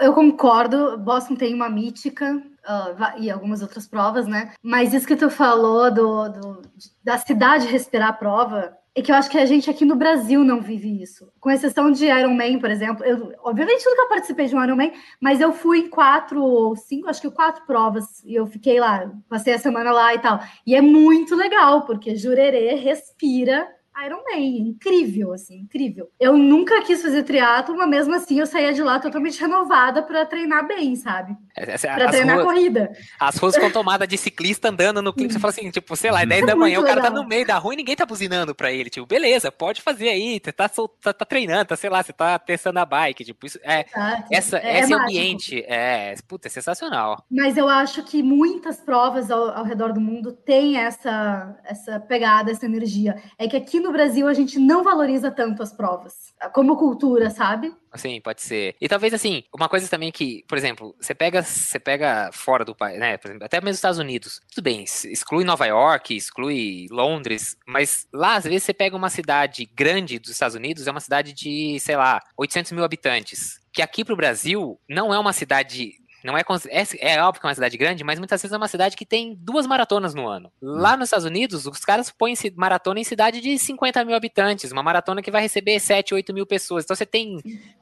eu concordo, Boston tem uma mítica, Uh, e algumas outras provas, né? Mas isso que tu falou do, do, da cidade respirar a prova, é que eu acho que a gente aqui no Brasil não vive isso. Com exceção de Iron Man, por exemplo. Eu, obviamente, nunca participei de um Iron Man, mas eu fui quatro ou cinco, acho que quatro provas, e eu fiquei lá, passei a semana lá e tal. E é muito legal, porque Jurerê respira Iron Man, incrível, assim, incrível. Eu nunca quis fazer triatlo, mas mesmo assim eu saía de lá totalmente renovada para treinar bem, sabe? É, é, para treinar ruas, corrida. As ruas com tomada de ciclista andando no clipe, você fala assim, tipo, sei lá, é 10 da manhã, o cara tá no meio da rua e ninguém tá buzinando pra ele, tipo, beleza, pode fazer aí, você tá, tá, tá treinando, tá, sei lá, você tá testando a bike, tipo, isso é, essa, é, esse ambiente, é, puta, é sensacional. Mas eu acho que muitas provas ao, ao redor do mundo têm essa, essa pegada, essa energia. É que aqui no Brasil a gente não valoriza tanto as provas, como cultura, sabe? Sim, pode ser. E talvez assim, uma coisa também que, por exemplo, você pega, você pega fora do país, né? Exemplo, até mesmo os Estados Unidos. Tudo bem, exclui Nova York, exclui Londres, mas lá às vezes você pega uma cidade grande dos Estados Unidos, é uma cidade de, sei lá, 800 mil habitantes. Que aqui pro Brasil não é uma cidade não é, é, é óbvio que é uma cidade grande, mas muitas vezes é uma cidade que tem duas maratonas no ano. Lá nos Estados Unidos, os caras põem maratona em cidade de 50 mil habitantes, uma maratona que vai receber 7, 8 mil pessoas. Então você tem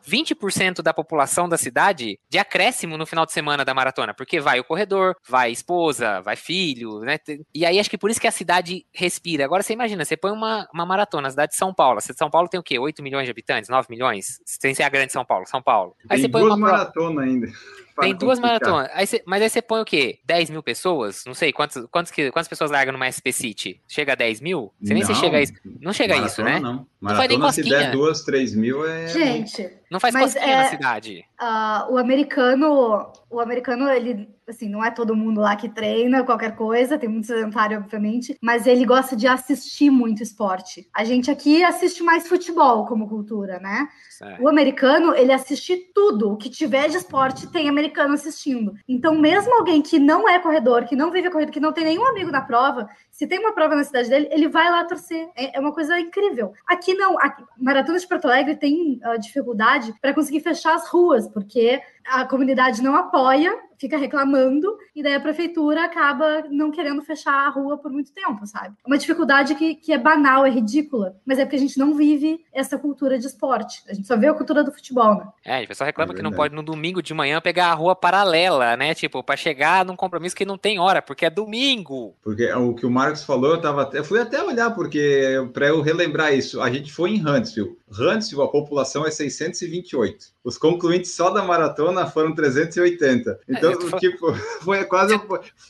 20% da população da cidade de acréscimo no final de semana da maratona, porque vai o corredor, vai esposa, vai filho, né? E aí acho que por isso que a cidade respira. Agora você imagina, você põe uma, uma maratona na cidade de São Paulo. A cidade de São Paulo tem o quê? 8 milhões de habitantes? 9 milhões? Sem ser a grande São Paulo, São Paulo. Aí tem você põe uma maratona ainda. Tem duas maratonas. Aí cê, mas aí você põe o quê? 10 mil pessoas? Não sei, quantas, quantas, quantas pessoas largam no MSP City? Chega a 10 mil? Você nem se chega a isso. Não chega a isso, né? Não. Maratona, não faz nem cosquinha. se der duas, três mil é... Gente... Não faz cosquinha é, na cidade. Uh, o americano, o americano, ele, assim, não é todo mundo lá que treina qualquer coisa, tem muito sedentário, obviamente, mas ele gosta de assistir muito esporte. A gente aqui assiste mais futebol como cultura, né? Certo. O americano, ele assiste tudo, o que tiver de esporte tem americano assistindo. Então, mesmo alguém que não é corredor, que não vive a corrida, que não tem nenhum amigo na prova, se tem uma prova na cidade dele, ele vai lá torcer. É, é uma coisa incrível. Aqui não, a Maratona de Porto Alegre tem uh, dificuldade para conseguir fechar as ruas, porque a comunidade não apoia fica reclamando, e daí a prefeitura acaba não querendo fechar a rua por muito tempo, sabe? É uma dificuldade que, que é banal, é ridícula, mas é porque a gente não vive essa cultura de esporte. A gente só vê a cultura do futebol, né? É, o pessoal reclama é que não pode no domingo de manhã pegar a rua paralela, né? Tipo, para chegar num compromisso que não tem hora, porque é domingo. Porque o que o Marcos falou, eu tava até, eu fui até olhar, porque para eu relembrar isso, a gente foi em Huntsville. Huntsville, a população é 628. Os concluintes só da maratona foram 380. Então, então, tipo, [laughs] foi quase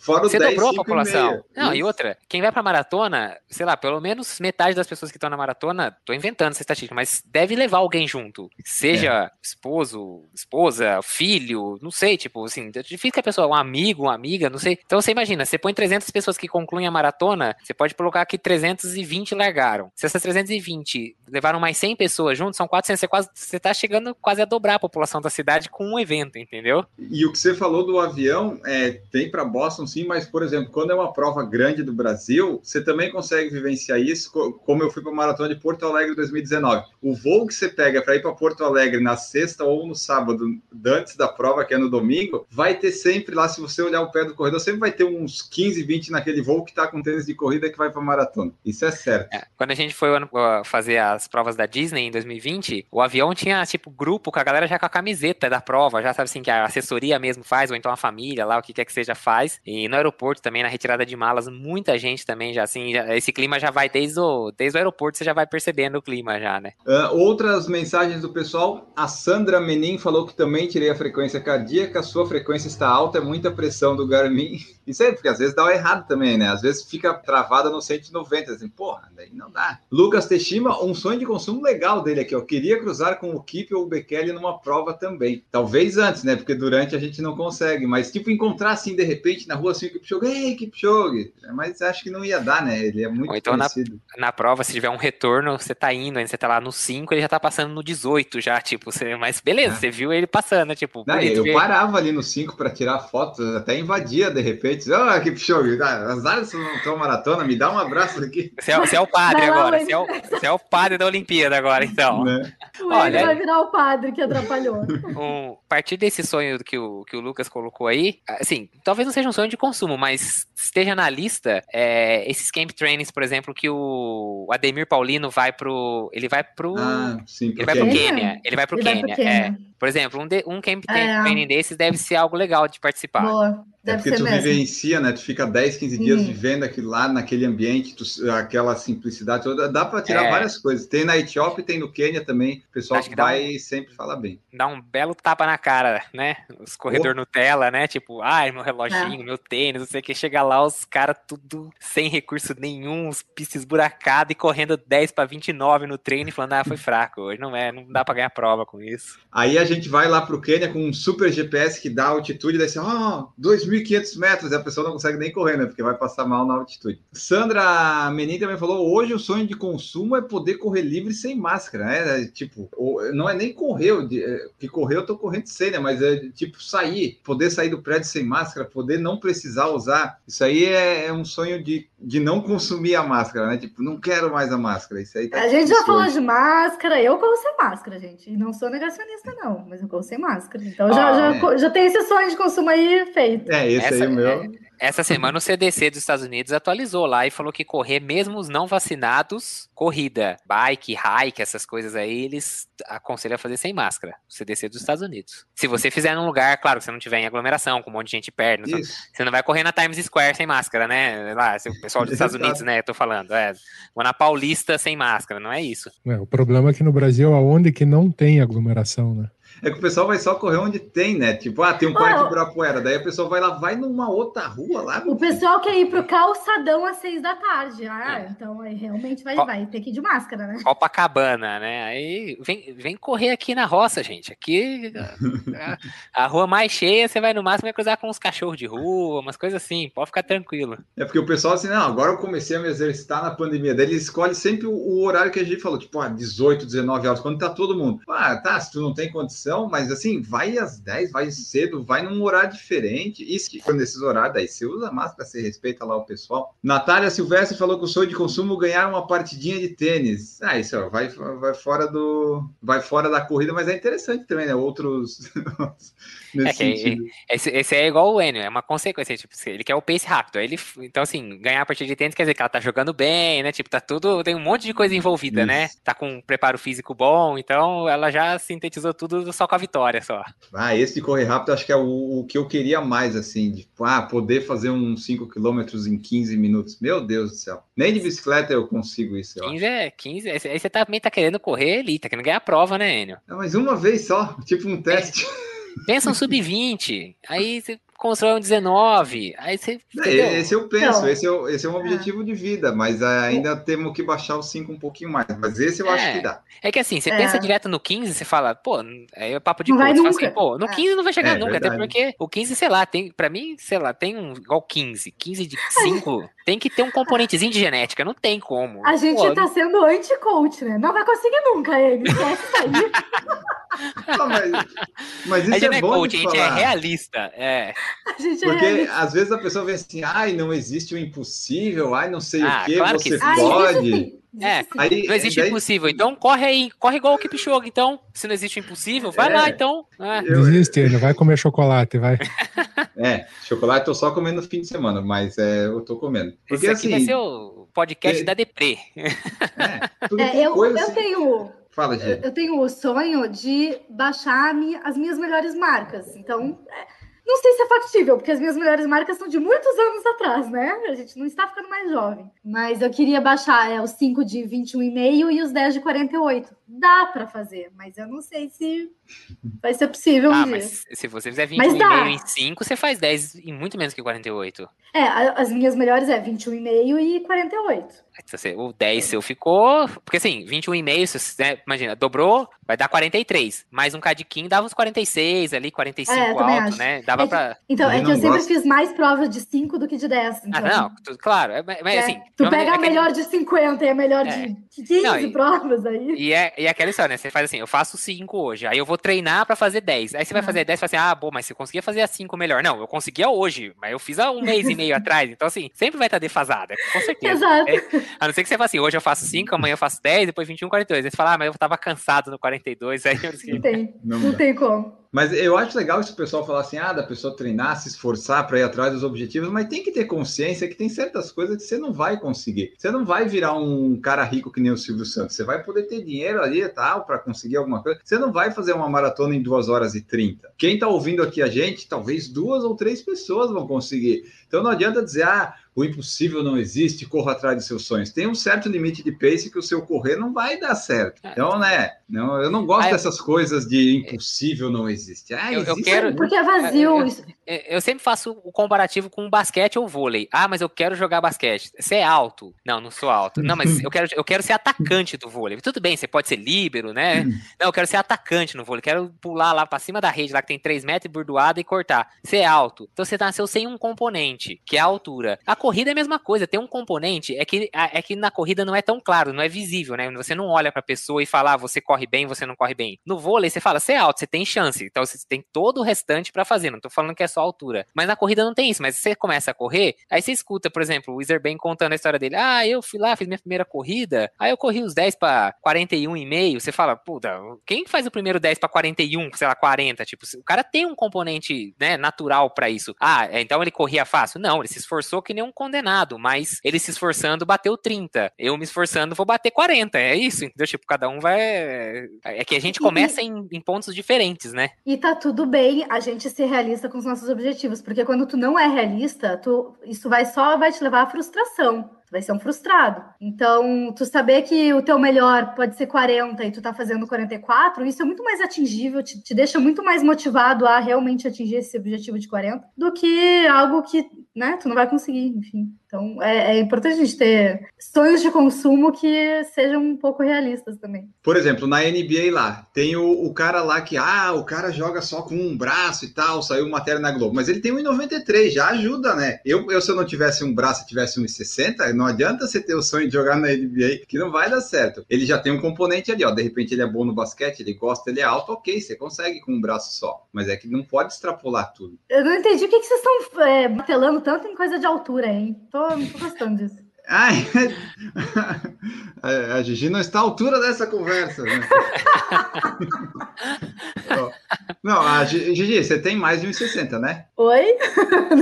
fora o Você 10, dobrou a população. Não, e outra, quem vai pra maratona, sei lá, pelo menos metade das pessoas que estão na maratona, tô inventando essa estatística, mas deve levar alguém junto. Seja é. esposo, esposa, filho, não sei, tipo, assim, é difícil que a pessoa, um amigo, uma amiga, não sei. Então você imagina, você põe 300 pessoas que concluem a maratona, você pode colocar que 320 largaram. Se essas 320 levaram mais 100 pessoas juntos, são 400, você quase, você tá chegando quase a dobrar a população da cidade com um evento, entendeu? E o que você falou do avião, é, tem para Boston sim, mas, por exemplo, quando é uma prova grande do Brasil, você também consegue vivenciar isso, como eu fui para a Maratona de Porto Alegre em 2019. O voo que você pega para ir para Porto Alegre na sexta ou no sábado, antes da prova, que é no domingo, vai ter sempre lá, se você olhar o pé do corredor, sempre vai ter uns 15, 20 naquele voo que está com tênis de corrida que vai para maratona. Isso é certo. É, quando a gente foi fazer as provas da Disney em 2020, o avião tinha, tipo, grupo com a galera já com a camiseta da prova, já sabe assim, que a assessoria mesmo faz, ou então a família lá, o que quer que seja, faz. E no aeroporto também, na retirada de malas, muita gente também já, assim, já, esse clima já vai desde o, desde o aeroporto, você já vai percebendo o clima já, né? Uh, outras mensagens do pessoal, a Sandra Menin falou que também tirei a frequência cardíaca, sua frequência está alta, é muita pressão do Garmin. [laughs] Isso aí, porque às vezes dá errado também, né? Às vezes fica travada no 190, assim, porra, daí não dá. Lucas Teixeira, um sonho de consumo legal legal dele aqui, ó. Queria cruzar com o Kip ou o Bekele numa prova também. Talvez antes, né? Porque durante a gente não consegue, mas tipo, encontrar assim de repente na rua assim o Kipchoge, ei, Kipchoge. Mas acho que não ia dar, né? Ele é muito Ou então na, conhecido. na prova, se tiver um retorno, você tá indo, ainda você tá lá no 5, ele já tá passando no 18 já, tipo, você, mas beleza, É. você viu ele passando, tipo, Não, eu ver- parava ali no 5 para tirar fotos, até invadia de repente. Ah, Kipchoge, ah, azar se não tua maratona, me dá um abraço aqui. Você é, você é o padre agora, você é, o, você é o padre da Olimpíada agora, então. Né? O Olha- ele vai virar o padre que atrapalhou. [laughs] Um, a partir desse sonho que o, que o Lucas colocou aí, assim, talvez não seja um sonho de consumo, mas esteja na lista é, esses camp trainings, por exemplo, que o Ademir Paulino vai pro. Ele vai pro. Ah, sim, ele vai pro Quênia? Quênia. Ele vai pro Ele vai Quênia. pro é. Por exemplo, um, de- um camp É. training desses deve ser algo legal de participar. Boa. É Deve porque ser tu mesmo. vivencia, né? Tu fica 10, 15 dias Uhum. vivendo aquilo lá naquele ambiente, tu- aquela simplicidade toda. Dá para tirar É. várias coisas. Tem na Etiópia, tem no Quênia também. O pessoal Acho que vai e sempre fala bem. Dá um belo tapa na cara, né? Os corredor Nutella, né? Tipo, ai, meu reloginho, meu tênis, não sei o que. Chega lá, os caras tudo sem recurso nenhum, os pistas esburacadas e correndo 10 para 29 no treino e falando, ah, foi fraco hoje. Não é, não dá pra ganhar prova com isso. Aí a gente vai lá pro Quênia com um super GPS que dá altitude, daí assim, ó, 2.500 metros, e a pessoa não consegue nem correr, né? Porque vai passar mal na altitude. Sandra Menin também falou: hoje o sonho de consumo é poder correr livre sem máscara, né? É, Tipo, o- não é nem correr, o é, que correr eu tô correndo sem, né? Mas é tipo sair, poder sair do prédio sem máscara, poder não precisar usar. Isso aí é, é um sonho de, de não consumir a máscara, né? Tipo, não quero mais a máscara. Isso aí tá A gente já falou de máscara, eu corro sem máscara, gente. E não sou negacionista, não, mas eu corro sem máscara. Então já, Ah, já, é. já tem esse sonho de consumo aí feito. É, esse Essa aí o meu. Essa semana o CDC dos Estados Unidos atualizou lá e falou que correr, mesmo os não vacinados, corrida, bike, hike, essas coisas aí, eles aconselham a fazer sem máscara. O CDC dos Estados Unidos. Se você fizer num lugar, claro, que você não tiver em aglomeração, com um monte de gente perto, não- você não vai correr na Times Square sem máscara, né? Lá, o pessoal dos Estados. [laughs] Unidos, né? Eu tô falando. É, vou na Paulista sem máscara, não é isso. É, o problema é que no Brasil, aonde que não tem aglomeração, né? É que o pessoal vai só correr onde tem, né? Tipo, ah, tem um Ah, parque eu- Ibirapuera. Daí a pessoa vai lá, vai numa outra rua lá. O pessoal quer ir pro calçadão às seis da tarde. Ah, então aí realmente vai, Ó. vai ter que ir de máscara, né? Copacabana, né? Aí vem, vem correr aqui na roça, gente. Aqui a, a rua mais cheia, você vai no máximo vai cruzar com uns cachorros de rua, umas coisas assim. Pode ficar tranquilo. É porque o pessoal assim, não, agora eu comecei a me exercitar na pandemia. Daí ele escolhe sempre o, o horário que a gente falou, tipo, ah, 18, 19 horas, quando tá todo mundo. Ah, tá, se tu não tem condição, mas assim, vai às 10, vai cedo, vai num horário diferente. E se for nesses horários, daí você usa máscara, você respeita lá o pessoal. Natália Silvestre falou que o sonho de consumo é ganhar uma partidinha de tênis. Ah, isso ó, vai, vai fora do. Vai fora da corrida, mas é interessante também, né? Outros. [laughs] É que-. Esse, esse é igual o Enio, é uma consequência. Tipo, ele quer o pace rápido. Aí ele, então, assim, ganhar a partida de tênis quer dizer que ela tá jogando bem, né? Tipo, tá tudo. Tem um monte de coisa envolvida, né? Isso. Tá com um preparo físico bom, então ela já sintetizou tudo só com a vitória só. Ah, esse de correr rápido acho que é o, o que eu queria mais, assim, de ah, poder fazer uns 5 km em 15 minutos. Meu Deus do céu. Nem de bicicleta eu consigo isso. Eu acho. 15 é 15. Aí você- também tá querendo correr ali, tá querendo ganhar a prova, né, Enio? Não, mas uma vez só, tipo um teste. Pensa um sub-20, aí você constrói um 19, aí você. É, entendeu? esse eu penso, Não. esse, é, o- esse é um objetivo de vida, mas ah, ainda temos que baixar os 5 um pouquinho mais. Mas esse eu acho É. que dá. É que assim, você É. pensa direto no 15, você fala, pô, aí é papo de Não vai coach, assim, nunca. pô, no É. 15 não vai chegar É, nunca, até verdade. porque o 15, sei lá, tem, pra mim, sei lá, tem um, igual 15, 15 de 5, tem que ter um componentezinho de genética, não tem como. A gente Pô, tá sendo anti-coach, né? Não vai conseguir nunca ele. Esquece isso aí. [laughs] Ah, mas, mas a isso gente é não é bom coach, de a gente falar. é realista, é. A gente é Porque realista. às vezes a pessoa vê assim, ai, não existe o impossível, ai, não sei Ah, o que, claro que você. Ah, pode. É. Aí, Não existe daí- impossível, então corre aí, corre igual o Kipchoge, então, se não existe o impossível, vai É. lá, então. É. Eu- Desiste, ele vai comer chocolate, vai. [laughs] É, chocolate eu tô só comendo no fim de semana, mas é, eu tô comendo. Porque Esse aqui assim, vai ser o podcast é- da Deprê. [laughs] é, É, tem eu, coisa eu assim. tenho Fala, gente. eu tenho o sonho de baixar as minhas melhores marcas. Então, é, não sei se é factível, porque as minhas melhores marcas são de muitos anos atrás, né? A gente não está ficando mais jovem. Mas eu queria baixar é, os 5 de 21,5 e os 10 de 48. Dá para fazer, mas eu não sei se vai ser possível um Ah, dia. mas se você fizer Mas 21,5 dá. em 5, você faz 10 em muito menos que 48. É, as minhas melhores é 21,5 e 48. Você- O 10 seu ficou. Porque assim, 21,5, se você, né, imagina, dobrou, vai dar 43. Mais um cadiquinho dava uns 46 ali, 45 É, alto, acho. né? Dava É que- pra. Então, é que eu sempre gosta. fiz mais provas de 5 do que de 10. Então, Ah, não, tu- claro. é, mas é, assim. tu pega é a que- melhor de 50 e a melhor É. de 15 Não, e- provas aí. E é, e é aquela história, né? Você faz assim, eu faço 5 hoje, aí eu vou treinar pra fazer 10. Aí você vai Ah. fazer 10 e fala assim, ah, bom, mas você conseguia fazer a 5 melhor. Não, eu conseguia hoje, mas eu fiz há um mês e meio [laughs] atrás. Então, assim, sempre vai estar defasada, com certeza. Exato. A não ser que você fale assim, hoje eu faço 5, amanhã eu faço 10, depois 21, 42. Aí você fala, ah, mas eu tava cansado no 42, aí eu Não tem, Não não, tem como. Mas eu acho legal isso o pessoal falar assim, ah, da pessoa treinar, se esforçar para ir atrás dos objetivos, mas tem que ter consciência que tem certas coisas que você não vai conseguir. Você não vai virar um cara rico que nem o Silvio Santos. Você vai poder ter dinheiro ali e tal para conseguir alguma coisa. Você não vai fazer uma maratona em 2 horas e 30. Quem está ouvindo aqui a gente, talvez duas ou três pessoas vão conseguir. Então não adianta dizer, ah, o impossível não existe, corra atrás dos seus sonhos. Tem um certo limite de pace que o seu correr não vai dar certo. Então, né, não, eu não gosto Ah, eu- dessas coisas de impossível não existe. Ah, Eu- eu existe quero- Porque é vazio. eu- É, Eu sempre faço o comparativo com basquete ou vôlei. Ah, mas eu quero jogar basquete. Você é alto? Não, não sou alto. Não, mas eu quero, eu quero ser atacante do vôlei. Tudo bem, você pode ser líbero, né? Não, eu quero ser atacante no vôlei. Quero pular lá pra cima da rede, lá que tem 3 metros, burdoada e cortar. Você é alto. Então você nasceu sem um componente, que é a altura. A corrida é a mesma coisa. Tem um componente, é que, é que na corrida não é tão claro, não é visível, né? Você não olha pra pessoa e fala, ah, você corre bem, você não corre bem. No vôlei, você fala, você é alto, você tem chance. Então você tem todo o restante pra fazer. Não tô falando que é só altura. Mas na corrida não tem isso. Mas você começa a correr, aí você escuta, por exemplo, o Ben contando a história dele. Ah, eu fui lá, fiz minha primeira corrida. Aí eu corri os 10 pra 41,5. Você fala, puta, quem faz o primeiro 10 pra 41, sei lá, 40? Tipo, o cara tem um componente, né, natural pra isso. Ah, é, então ele corria fácil? Não, ele se esforçou que nem um condenado, mas ele se esforçando bateu 30. Eu me esforçando vou bater 40. É isso, entendeu? Tipo, cada um vai. É que a gente começa em, em pontos diferentes, né? E tá tudo bem a gente ser realista com os nossos objetivos, porque quando tu não é realista, tu, isso vai só vai te levar à frustração. Tu vai ser um frustrado. Então, tu saber que o teu melhor pode ser 40 e tu tá fazendo 44, isso é muito mais atingível, te, te deixa muito mais motivado a realmente atingir esse objetivo de 40 do que algo que, né, tu não vai conseguir, enfim. Então, é, é importante a gente ter sonhos de consumo que sejam um pouco realistas também. Por exemplo, na NBA lá, tem o, o cara lá que, ah, o cara joga só com um braço e tal, saiu matéria na Globo, mas ele tem 1,93, já ajuda, né? Eu, eu, se eu não tivesse um braço e tivesse 1,60, não adianta você ter o sonho de jogar na NBA, que não vai dar certo. Ele já tem um componente ali, ó, de repente ele é bom no basquete, ele gosta, ele é alto, ok, você consegue com um braço só, mas é que não pode extrapolar tudo. Eu não entendi o que, que vocês estão é, batelando tanto em coisa de altura, hein? Tô, tô gostando disso. [laughs] Ai, a, [laughs] a Gigi não está à altura dessa conversa, né? [laughs] não, a Gigi, você tem mais de 1,60, né? Oi?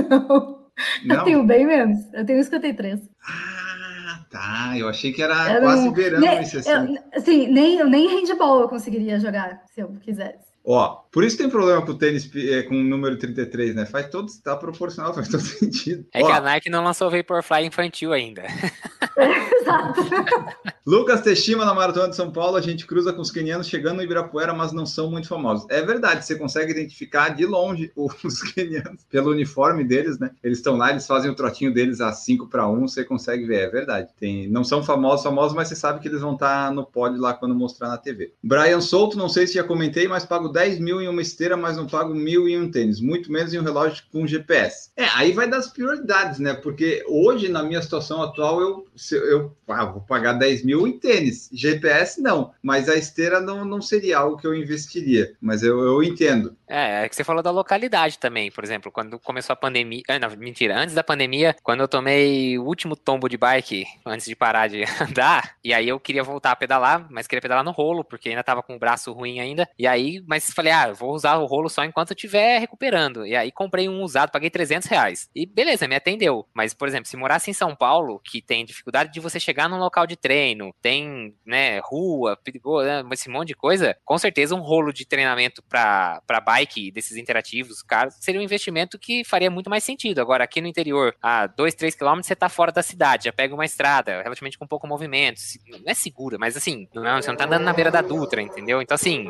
não. Não? Eu tenho bem menos. Eu tenho 53. Ah, tá. Eu achei que era Eu quase não- beirando nem, 1,60. eu, assim, nem, nem handball eu conseguiria jogar se eu quisesse. Ó, por isso tem problema com o tênis é, com o número 33, né? Faz todo, tá proporcional, [laughs] faz todo sentido. É Ó, que a Nike não lançou Vaporfly infantil ainda. [laughs] [laughs] Lucas Teshima na Maratona de São Paulo, a gente cruza com os quenianos chegando no Ibirapuera, mas não são muito famosos. É verdade, você consegue identificar de longe [laughs] os quenianos pelo uniforme deles, né? Eles estão lá, eles fazem o trotinho deles a 5 para 1, você consegue ver, é verdade. Tem, não são famosos, famosos, mas você sabe que eles vão estar no pódio lá quando mostrar na TV. Brian Souto, não sei se já comentei, mas pago 10 mil em uma esteira, mas não pago mil em um tênis, muito menos em um relógio com GPS. É, aí vai das prioridades, né? Porque hoje, na minha situação atual, eu, eu ah, vou pagar 10 mil em tênis. GPS não, mas a esteira não, não seria algo que eu investiria. Mas eu, eu entendo. É, é que você falou da localidade também, por exemplo, quando começou a pandemia. Ah, não, mentira, antes da pandemia, quando eu tomei o último tombo de bike, antes de parar de [laughs] andar, e aí eu queria voltar a pedalar, mas queria pedalar no rolo, porque ainda tava com o braço ruim ainda. E aí, mas falei, ah, vou usar o rolo só enquanto eu estiver recuperando. E aí comprei um usado, paguei 300 reais. E beleza, me atendeu. Mas, por exemplo, se morasse em São Paulo, que tem dificuldade de você chegar num local de treino, tem, né, rua, perigoso, né, esse monte de coisa, com certeza um rolo de treinamento para bike desses interativos, cara, seria um investimento que faria muito mais sentido. Agora, aqui no interior, a 2, 3 quilômetros, você tá fora da cidade, já pega uma estrada, relativamente com pouco movimento. Não é segura, mas assim, não é, você não tá andando na beira da Dutra, entendeu? Então, assim,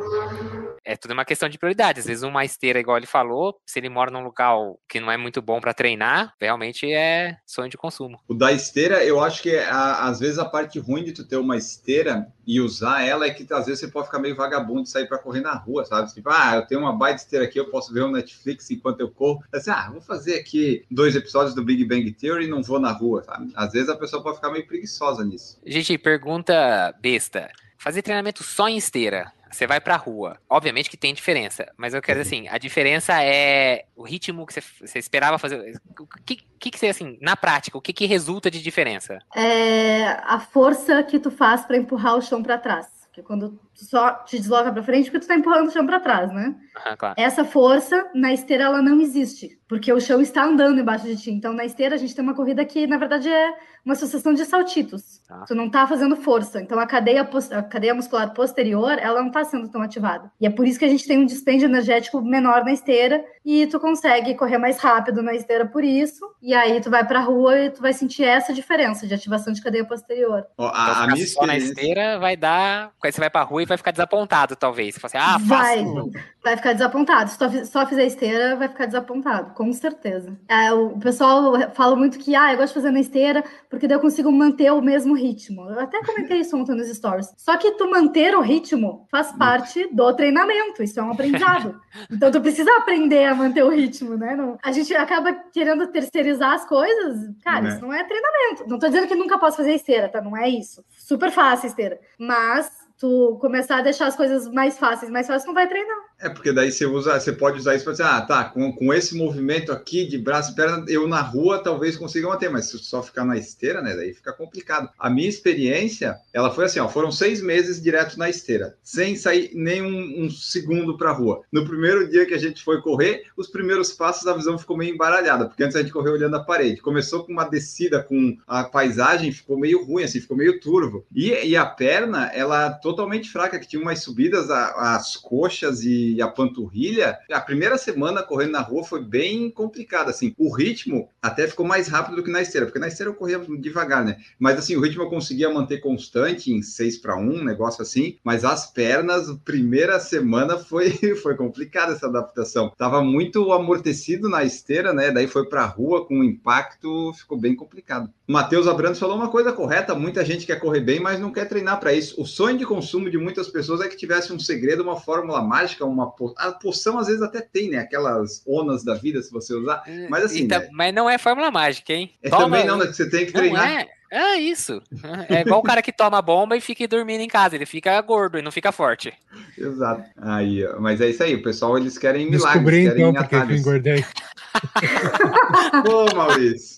é tudo uma questão de prioridade. Às vezes uma esteira, igual ele falou, se ele mora num local que não é muito bom para treinar, realmente é sonho de consumo. O da esteira, eu acho que a, às vezes a parte ruim de tu ter uma esteira e usar ela é que às vezes você pode ficar meio vagabundo de sair para correr na rua, sabe? Tipo, ah, eu tenho uma baita esteira aqui, eu posso ver um Netflix enquanto eu corro. Assim, ah, vou fazer aqui dois episódios do Big Bang Theory e não vou na rua, sabe? Às vezes a pessoa pode ficar meio preguiçosa nisso. Gente, pergunta besta. Fazer treinamento só em esteira. Você vai pra rua. Obviamente que tem diferença, mas eu quero dizer assim, a diferença é o ritmo que você, você esperava fazer. O que, que, que você, assim, na prática, o que, que resulta de diferença? É a força que tu faz para empurrar o chão para trás. Que é quando tu só te desloca para frente porque tu tá empurrando o chão para trás, né? Aham, claro. Essa força na esteira ela não existe, porque o chão está andando embaixo de ti. Então na esteira a gente tem uma corrida que na verdade é uma sucessão de saltitos. Tá. Tu não tá fazendo força. Então a cadeia, a cadeia muscular posterior, ela não tá sendo tão ativada. E é por isso que a gente tem um dispêndio energético menor na esteira e tu consegue correr mais rápido na esteira por isso. E aí tu vai pra rua e tu vai sentir essa diferença de ativação de cadeia posterior. Então, a, a ficar minha só na experiência... esteira vai dar. Aí você vai pra rua e vai ficar desapontado, talvez. Você fala assim, ah, vai, faço. vai ficar desapontado. Se tu só fizer esteira, vai ficar desapontado, com certeza. É, o pessoal fala muito que, ah, eu gosto de fazer na esteira, porque daí eu consigo manter o mesmo ritmo. Eu até comentei isso ontem nos stories. Só que tu manter o ritmo faz parte do treinamento, isso é um aprendizado. [laughs] Então tu precisa aprender a manter o ritmo, né? Não- a gente acaba querendo terceirizar as coisas. Cara, Né. isso não é treinamento. Não tô dizendo que nunca posso fazer esteira, tá? Não é isso. Super fácil a esteira. Mas tu começar a deixar as coisas mais fáceis, mais fácil, não vai treinar. É porque daí você usa, você pode usar isso para dizer, ah, tá, com, com esse movimento aqui de braço e perna, eu na rua talvez consiga manter, mas se só ficar na esteira, né, daí fica complicado. A minha experiência, ela foi assim, ó, foram seis meses direto na esteira, sem sair nem um, um segundo para rua. No primeiro dia que a gente foi correr, os primeiros passos a visão ficou meio embaralhada, porque antes a gente correu olhando a parede. Começou com uma descida com a paisagem, ficou meio ruim, assim, ficou meio turvo. E, e a perna, ela totalmente fraca, que tinha umas subidas, a- as coxas e a panturrilha. A primeira semana correndo na rua foi bem complicada, assim. O ritmo até ficou mais rápido do que na esteira, porque na esteira eu corria devagar, né? Mas assim, o ritmo eu conseguia manter constante em 6 para 1, um negócio assim. Mas as pernas, primeira semana foi, [laughs] foi complicada essa adaptação. Tava muito amortecido na esteira, né? Daí foi pra rua com impacto, ficou bem complicado. Matheus Abrantes falou uma coisa correta: muita gente quer correr bem, mas não quer treinar para isso. O sonho de consumo de muitas pessoas é que tivesse um segredo, uma fórmula mágica, uma po... a poção às vezes até tem, né? Aquelas onas da vida, se você usar. Mas assim, tá- né? mas não é fórmula mágica, hein? É, Toma- também não, né? que Você tem que Não treinar. é. É isso. É igual o cara que toma bomba e fica dormindo em casa. Ele fica gordo e não fica forte. Exato. Aí, mas é isso aí, o pessoal eles querem milagres, Descobri querem então porque que eu engordei. [laughs] Ô, Maurício.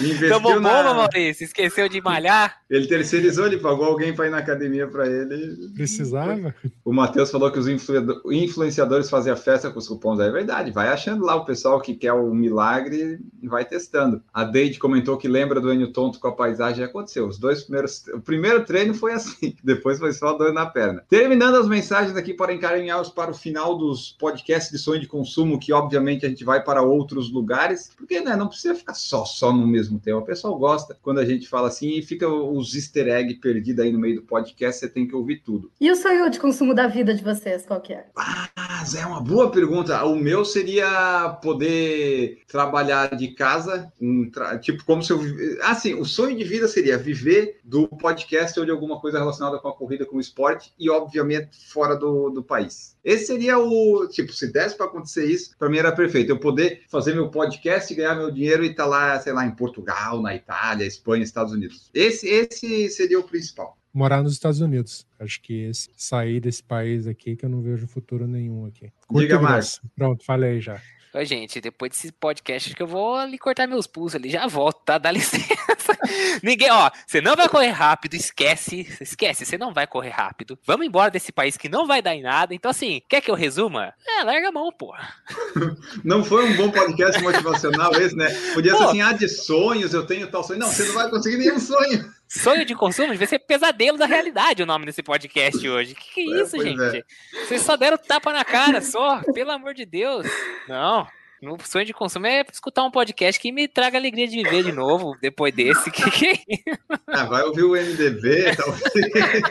Investiu Tomou na- bomba, Maurício? Esqueceu de malhar? Ele terceirizou, ele pagou alguém para ir na academia para ele. Precisava? O Matheus falou que os influ- influenciadores fazem a festa com os cupons. É verdade, vai achando lá o pessoal que quer o milagre e vai testando. A Deide comentou que lembra do Enio Tonto com a paisagem. Aconteceu. Os dois primeiros. O primeiro treino foi assim, [laughs] depois foi só dor na perna. Terminando as mensagens aqui para encaminhá-los para o final dos podcasts de sonho de consumo, que obviamente a gente vai para outros lugares, porque né, não precisa ficar só, só no mesmo tema. O pessoal gosta quando a gente fala assim e fica os easter egg perdidos aí no meio do podcast, você tem que ouvir tudo. E o sonho de consumo da vida de vocês, qual que é? Ah, Zé, é uma boa pergunta. O meu seria poder trabalhar de casa, um tra- tipo como se eu. vive- Ah, sim, o sonho de vida seria viver do podcast ou de alguma coisa relacionada com a corrida, com o esporte e, obviamente, fora do, do país. Esse seria o. Tipo, se desse para acontecer isso, para mim era perfeito. Eu poder fazer meu podcast, ganhar meu dinheiro e estar lá, sei lá, em Portugal, na Itália, Espanha, Estados Unidos. Esse, esse seria o principal. Morar nos Estados Unidos. Acho que esse, sair desse país aqui que eu não vejo futuro nenhum aqui. Curto Diga, grosso. Pronto, falei já. Ô, gente, depois desse podcast, acho que eu vou ali cortar meus pulsos ali. Já volto, tá? Dá [laughs] licença. Ninguém, ó, você não vai correr rápido, esquece. Esquece, você não vai correr rápido. Vamos embora desse país que não vai dar em nada. Então, assim, quer que eu resuma? É, larga a mão, porra. [laughs] Não foi um bom podcast motivacional esse, né? Podia ser Pô. assim, ah, de sonhos, eu tenho tal sonho. Não, você não vai conseguir nenhum sonho. Sonho de consumo devia ser pesadelo da realidade o nome desse podcast hoje. Que que é É, isso, pois gente? é. Vocês só deram tapa na cara, só. Pelo amor de Deus. Não. Meu sonho de consumo é escutar um podcast que me traga alegria de viver de novo depois desse. [laughs] Que, que... Ah, vai ouvir o MDB, talvez.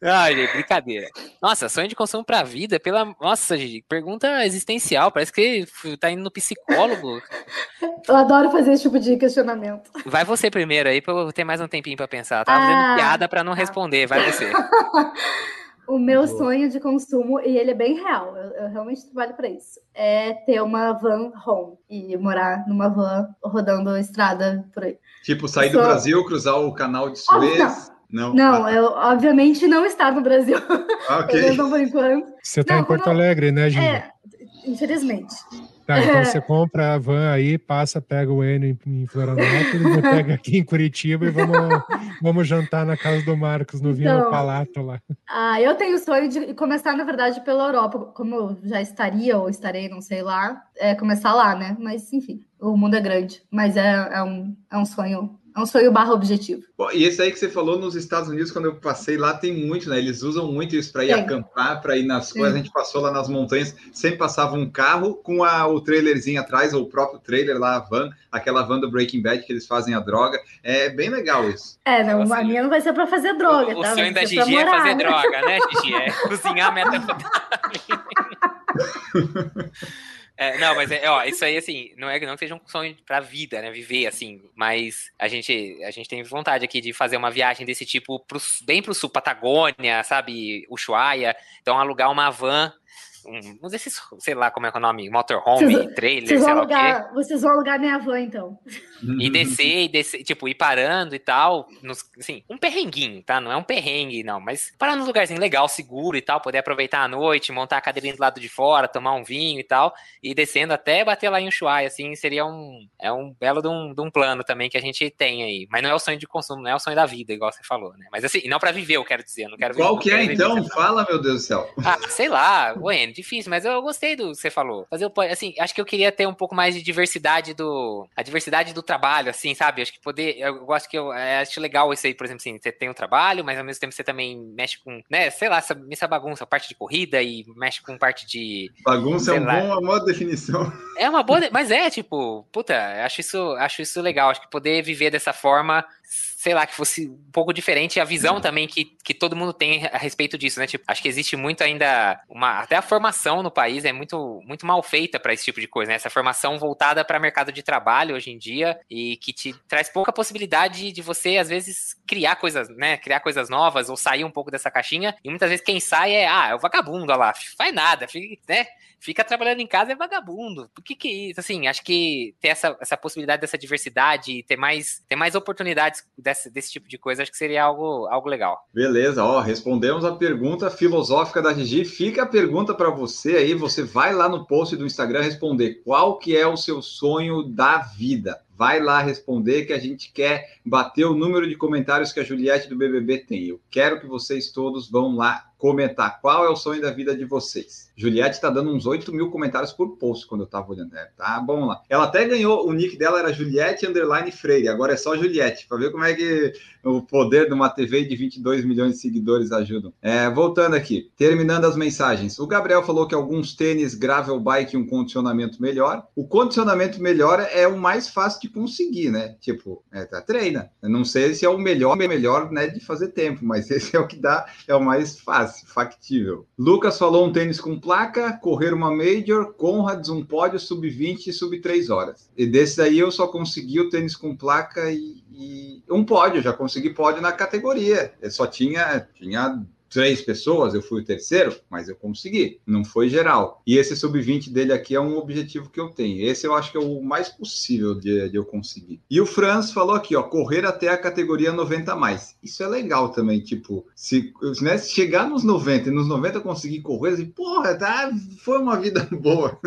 [laughs] Ai, gente, brincadeira. Nossa, sonho de consumo pra vida, pela. Nossa, gente, pergunta existencial. Parece que tá indo no psicólogo. Eu adoro fazer esse tipo de questionamento. Vai você primeiro aí, pra eu ter mais um tempinho pra pensar. Eu tava Ah, fazendo piada pra não tá. responder. Vai você. [laughs] O meu Boa. sonho de consumo, e ele é bem real, eu, eu realmente trabalho para isso, é ter uma van home e morar numa van rodando a estrada por aí. tipo, sair do Brasil, cruzar o canal de Oh, Suez. não. Não, Ah, eu obviamente não estar no Brasil, ah, pelo menos ok. [laughs] não por enquanto. Você tá Não, em Porto Alegre, né, Gil? É, infelizmente. Tá, então você compra a van aí, passa, pega o Enio em, Florianópolis, pega aqui em Curitiba e vamos, vamos jantar na casa do Marcos, no Vinho Então. Palato lá. Ah, eu tenho o sonho de começar, na verdade, pela Europa, como eu já estaria ou estarei, não sei lá, é começar lá, né? Mas enfim, o mundo é grande, mas é, é um, é um sonho, é um sonho barra objetivo. Bom, e esse aí que você falou nos Estados Unidos, quando eu passei lá, tem muito, né? Eles usam muito isso para ir acampar, para ir nas Sim. coisas. A gente passou lá nas montanhas, sempre passava um carro com a, o trailerzinho atrás, ou o próprio trailer lá, a van, aquela van do Breaking Bad que eles fazem a droga. É bem legal isso. É, não, Nossa, a minha não vai ser para fazer droga, o, o tá? sonho Vai da Gigi é fazer né? droga, né, Gigi? É cozinhar metanfetamina. [laughs] [laughs] [laughs] É, não, mas é, ó, isso aí, assim, não é que não seja um sonho pra vida, né? Viver, assim. Mas a gente, a gente tem vontade aqui de fazer uma viagem desse tipo pro, bem pro sul, Patagônia, sabe? Ushuaia. Então, alugar uma van, um, um desses, sei lá como é que é o nome, motorhome, Vocês- trailer, Vocês sei lá o quê. alugar, vocês vão alugar minha van, então. E descer, e descer, tipo, ir parando e tal. Nos, assim, um perrenguinho, tá? Não é um perrengue, não. Mas parar num lugarzinho legal, seguro e tal, poder aproveitar a noite, montar a cadeirinha do lado de fora, tomar um vinho e tal. E descendo até bater lá em Ushuaia, assim, seria um. É um belo de um, de um plano também que a gente tem aí. Mas não é o sonho de consumo, não é o sonho da vida, igual você falou, né? Mas assim, não pra viver, eu quero dizer. eu Não quero Qual não que é, quero viver então? Fala, meu Deus do céu. ah, sei lá, Wayne, difícil, mas eu gostei do que você falou. Fazer o assim, acho que eu queria ter um pouco mais de diversidade do. A diversidade do trabalho, assim, sabe? Acho que poder. Eu gosto que eu é, acho legal isso aí, por exemplo, assim, você tem um trabalho, mas ao mesmo tempo você também mexe com, né, sei lá, essa, essa bagunça, parte de corrida e mexe com parte de. Bagunça é um lá. bom, uma boa definição. É uma boa. Mas é, tipo, puta, acho isso, acho isso legal. Acho que poder viver dessa forma. Sei lá, que fosse um pouco diferente a visão também que, que todo mundo tem a respeito disso, né? Tipo, acho que existe muito ainda uma até a formação no país é muito muito mal feita para esse tipo de coisa, né? Essa formação voltada para mercado de trabalho hoje em dia e que te traz pouca possibilidade de você às vezes criar coisas, né? Criar coisas novas ou sair um pouco dessa caixinha. E muitas vezes quem sai é, ah, é o vagabundo, olha lá, faz nada, fica, né? Fica trabalhando em casa é vagabundo. Por que que é isso? Assim, acho que ter essa, essa possibilidade dessa diversidade, ter mais, ter mais oportunidades desse, desse tipo de coisa, acho que seria algo, algo legal. Beleza, ó, respondemos a pergunta filosófica da Gigi. Fica a pergunta para você aí, você vai lá no post do Instagram responder qual que é o seu sonho da vida. Vai lá responder que a gente quer bater o número de comentários que a Juliette do BBB tem. Eu quero que vocês todos vão lá comentar qual é o sonho da vida de vocês. Juliette está dando uns 8 mil comentários por post quando eu tava olhando. É, tá bom lá. Ela até ganhou, o nick dela era Juliette Underline Freire, agora é só Juliette, para ver como é que o poder de uma TV de 22 milhões de seguidores ajudam. É, voltando aqui, terminando as mensagens. O Gabriel falou que alguns tênis gravel bike um condicionamento melhor. O condicionamento melhor é o mais fácil de conseguir, né? Tipo, é, tá, treina. Eu não sei se é o melhor, melhor né, de fazer tempo, mas [laughs] esse é o que dá, é o mais fácil, factível. Lucas falou um tênis com placa, correr uma Major, Conrads, um pódio, sub-20 e sub-3 horas. E desse aí eu só consegui o tênis com placa e, e um pódio, já consegui pódio na categoria. Eu só tinha, tinha três pessoas, eu fui o terceiro, mas eu consegui, não foi geral. E esse sub-20 dele aqui é um objetivo que eu tenho. Esse eu acho que é o mais possível de, de eu conseguir. E o Franz falou aqui, ó, correr até a categoria 90 mais. Isso é legal também, tipo, se, né, se chegar nos 90 e nos 90 eu conseguir correr, assim, porra, tá, foi uma vida [laughs] boa.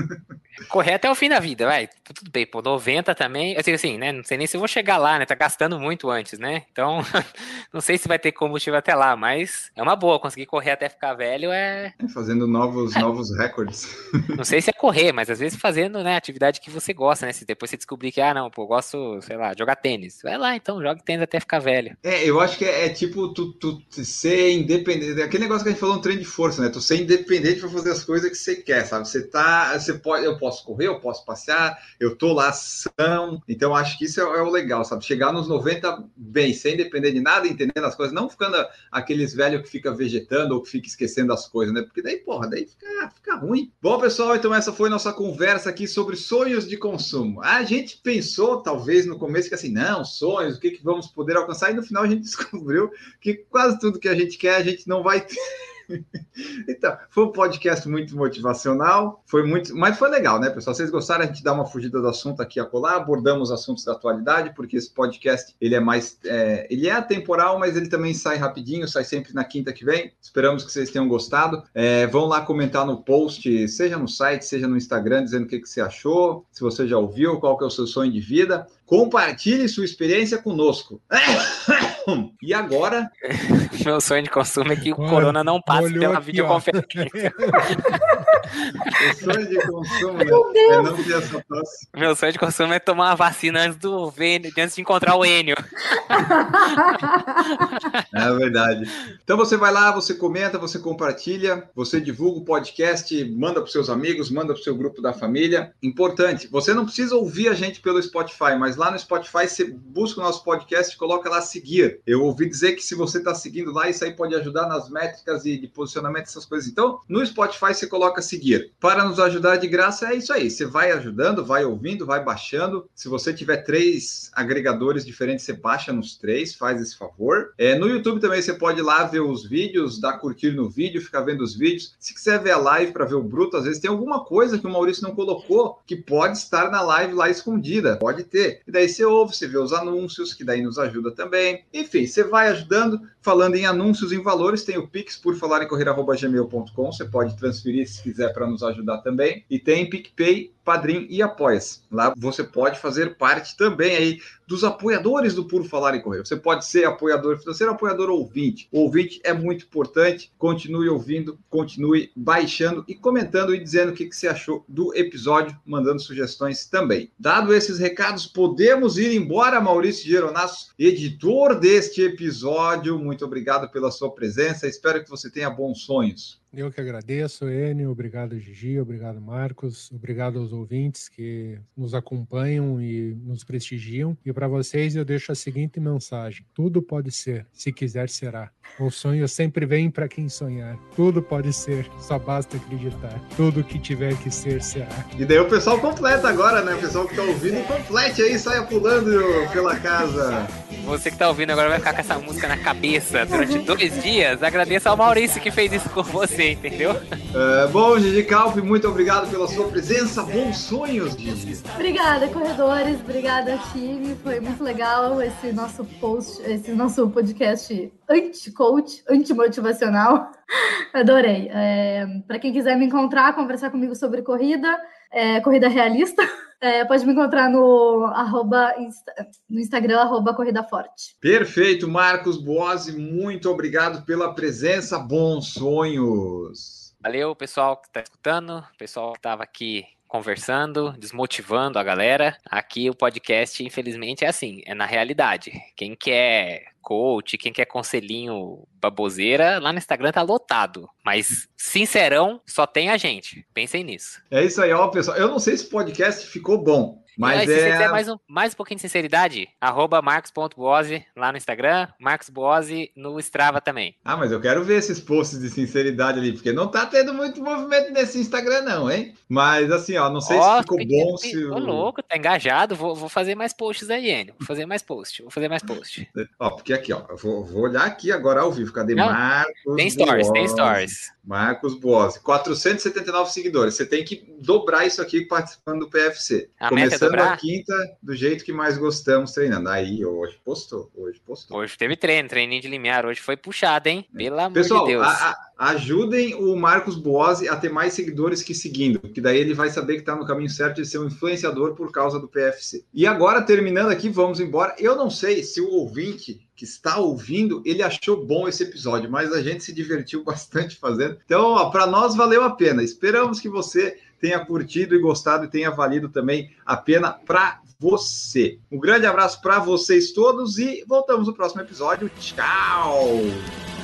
Correr até o fim da vida, vai. Tudo bem, pô, 90 também. Assim, assim, né? Não sei nem se eu vou chegar lá, né? Tá gastando muito antes, né? Então, [laughs] não sei se vai ter combustível até lá, mas é uma boa. Boa, conseguir correr até ficar velho é. Fazendo novos, [laughs] novos recordes. Não sei se é correr, mas às vezes fazendo, né, atividade que você gosta, né? Se depois você descobrir que, ah, não, pô, eu gosto, sei lá, jogar tênis. Vai lá, então, joga tênis até ficar velho. É, eu acho que é, é tipo tu, tu ser independente. Aquele negócio que a gente falou no treino de força, né? Tu ser independente para fazer as coisas que você quer, sabe? Você tá. Você pode, eu posso correr, eu posso passear, eu tô lá são. Então, acho que isso é, é o legal, sabe? Chegar nos 90 bem, sem depender de nada, entendendo as coisas, não ficando aqueles velhos que fica vegetando ou que fica esquecendo as coisas, né? Porque daí, porra, daí fica, fica ruim. Bom, pessoal, então essa foi nossa conversa aqui sobre sonhos de consumo. A gente pensou, talvez, no começo, que assim, não, sonhos, o que, que vamos poder alcançar, e no final a gente [laughs] descobriu que quase tudo que a gente quer, a gente não vai ter. [laughs] então, foi um podcast muito motivacional, foi muito, mas foi legal, né, pessoal? Vocês gostaram? A gente dá uma fugida do assunto aqui a colar, abordamos assuntos da atualidade, porque esse podcast ele é mais, é, ele é atemporal, mas ele também sai rapidinho, sai sempre na quinta que vem. Esperamos que vocês tenham gostado. É, vão lá comentar no post, seja no site, seja no Instagram, dizendo o que, que você achou, se você já ouviu, qual que é o seu sonho de vida. Compartilhe sua experiência conosco. [laughs] E agora? [laughs] Meu sonho de consumo é que o Corona não passe pela aqui, videoconferência. [laughs] o sonho de consumo né? é não ter essa tosse. Meu sonho de consumo é tomar uma vacina antes do Vênio, antes de encontrar o Enio. [laughs] É verdade. Então você vai lá, você comenta, você compartilha, você divulga o podcast, manda para seus amigos, manda para o seu grupo da família. Importante, você não precisa ouvir a gente pelo Spotify, mas lá no Spotify você busca o nosso podcast e coloca lá seguir. Eu ouvi dizer que se você está seguindo lá, isso aí pode ajudar nas métricas e de posicionamento, essas coisas. Então, no Spotify você coloca seguir. Para nos ajudar de graça, é isso aí. Você vai ajudando, vai ouvindo, vai baixando. Se você tiver três agregadores diferentes, você baixa nos três, faz esse favor. É, no YouTube também você pode ir lá ver os vídeos, dar curtir no vídeo, ficar vendo os vídeos. Se quiser ver a live para ver o Bruto, às vezes tem alguma coisa que o Maurício não colocou que pode estar na live lá escondida. Pode ter. E daí você ouve, você vê os anúncios, que daí nos ajuda também. Enfim, você vai ajudando. Falando em anúncios em valores, tem o Pix por falar em correr.gmail.com. Você pode transferir se quiser para nos ajudar também. E tem PicPay, Padrim e Apoias. Lá você pode fazer parte também aí dos apoiadores do Puro Falar em Correr. Você pode ser apoiador financeiro, apoiador ouvinte. O ouvinte é muito importante. Continue ouvindo, continue baixando e comentando e dizendo o que, que você achou do episódio, mandando sugestões também. Dado esses recados, podemos ir embora, Maurício Geronasso, editor deste episódio. Muito obrigado pela sua presença. Espero que você tenha bons sonhos. Eu que agradeço, Enio. Obrigado, Gigi. Obrigado, Marcos. Obrigado aos ouvintes que nos acompanham e nos prestigiam. E para vocês, eu deixo a seguinte mensagem: tudo pode ser, se quiser, será. O sonho sempre vem para quem sonhar. Tudo pode ser, só basta acreditar. Tudo que tiver que ser, será. E daí o pessoal completa agora, né? O pessoal que tá ouvindo, complete aí, saia pulando pela casa. Você que tá ouvindo agora vai ficar com essa música na cabeça durante dois dias. Agradeço ao Maurício que fez isso com você você, entendeu? É, bom, Gigi Calp, muito obrigado pela sua presença. Bons sonhos, Gigi. Obrigada, corredores. Obrigada, time. Foi muito legal esse nosso post, esse nosso podcast anti-coach, anti-motivacional. [laughs] Adorei. É, Para quem quiser me encontrar, conversar comigo sobre corrida, é, corrida realista. [laughs] É, pode me encontrar no, arroba, no Instagram, arroba Corrida Forte. Perfeito, Marcos Boazzi, muito obrigado pela presença, bons sonhos. Valeu, pessoal que está escutando, pessoal que estava aqui conversando, desmotivando a galera. Aqui o podcast, infelizmente, é assim, é na realidade. Quem quer coach, quem quer conselhinho baboseira, lá no Instagram tá lotado. Mas, sincerão, só tem a gente. Pensem nisso. É isso aí, ó, pessoal. Eu não sei se o podcast ficou bom. Mas aí, se é... você quiser mais um, mais um pouquinho de sinceridade, arroba marcos.boase lá no Instagram, Marcos Boase no Strava também. Ah, mas eu quero ver esses posts de sinceridade ali, porque não tá tendo muito movimento nesse Instagram não, hein? Mas assim, ó, não sei oh, se ficou bom, se... Tô louco, tá engajado, vou, vou fazer mais posts aí, Enio. Vou fazer mais posts, vou fazer mais posts. ó, porque aqui, ó, eu vou, vou olhar aqui agora ao vivo, cadê não, Marcos Tem stories, tem stories. Marcos Boase, 479 seguidores, você tem que dobrar isso aqui participando do PFC. A Começando... é Começando dobrar? a quinta do jeito que mais gostamos treinando. Aí, hoje postou, hoje postou. Hoje teve treino, treininho de limiar. Hoje foi puxado, hein? Pelo amor Pessoal, de Deus. a- a- ajudem o Marcos Boazzi a ter mais seguidores que seguindo, que daí ele vai saber que está no caminho certo de ser um influenciador por causa do PFC. E agora, terminando aqui, vamos embora. Eu não sei se o ouvinte que está ouvindo, ele achou bom esse episódio, mas a gente se divertiu [laughs] bastante fazendo. Então, para nós valeu a pena. Esperamos que você tenha curtido e gostado e tenha valido também a pena para você. Um grande abraço para vocês todos e voltamos no próximo episódio. Tchau!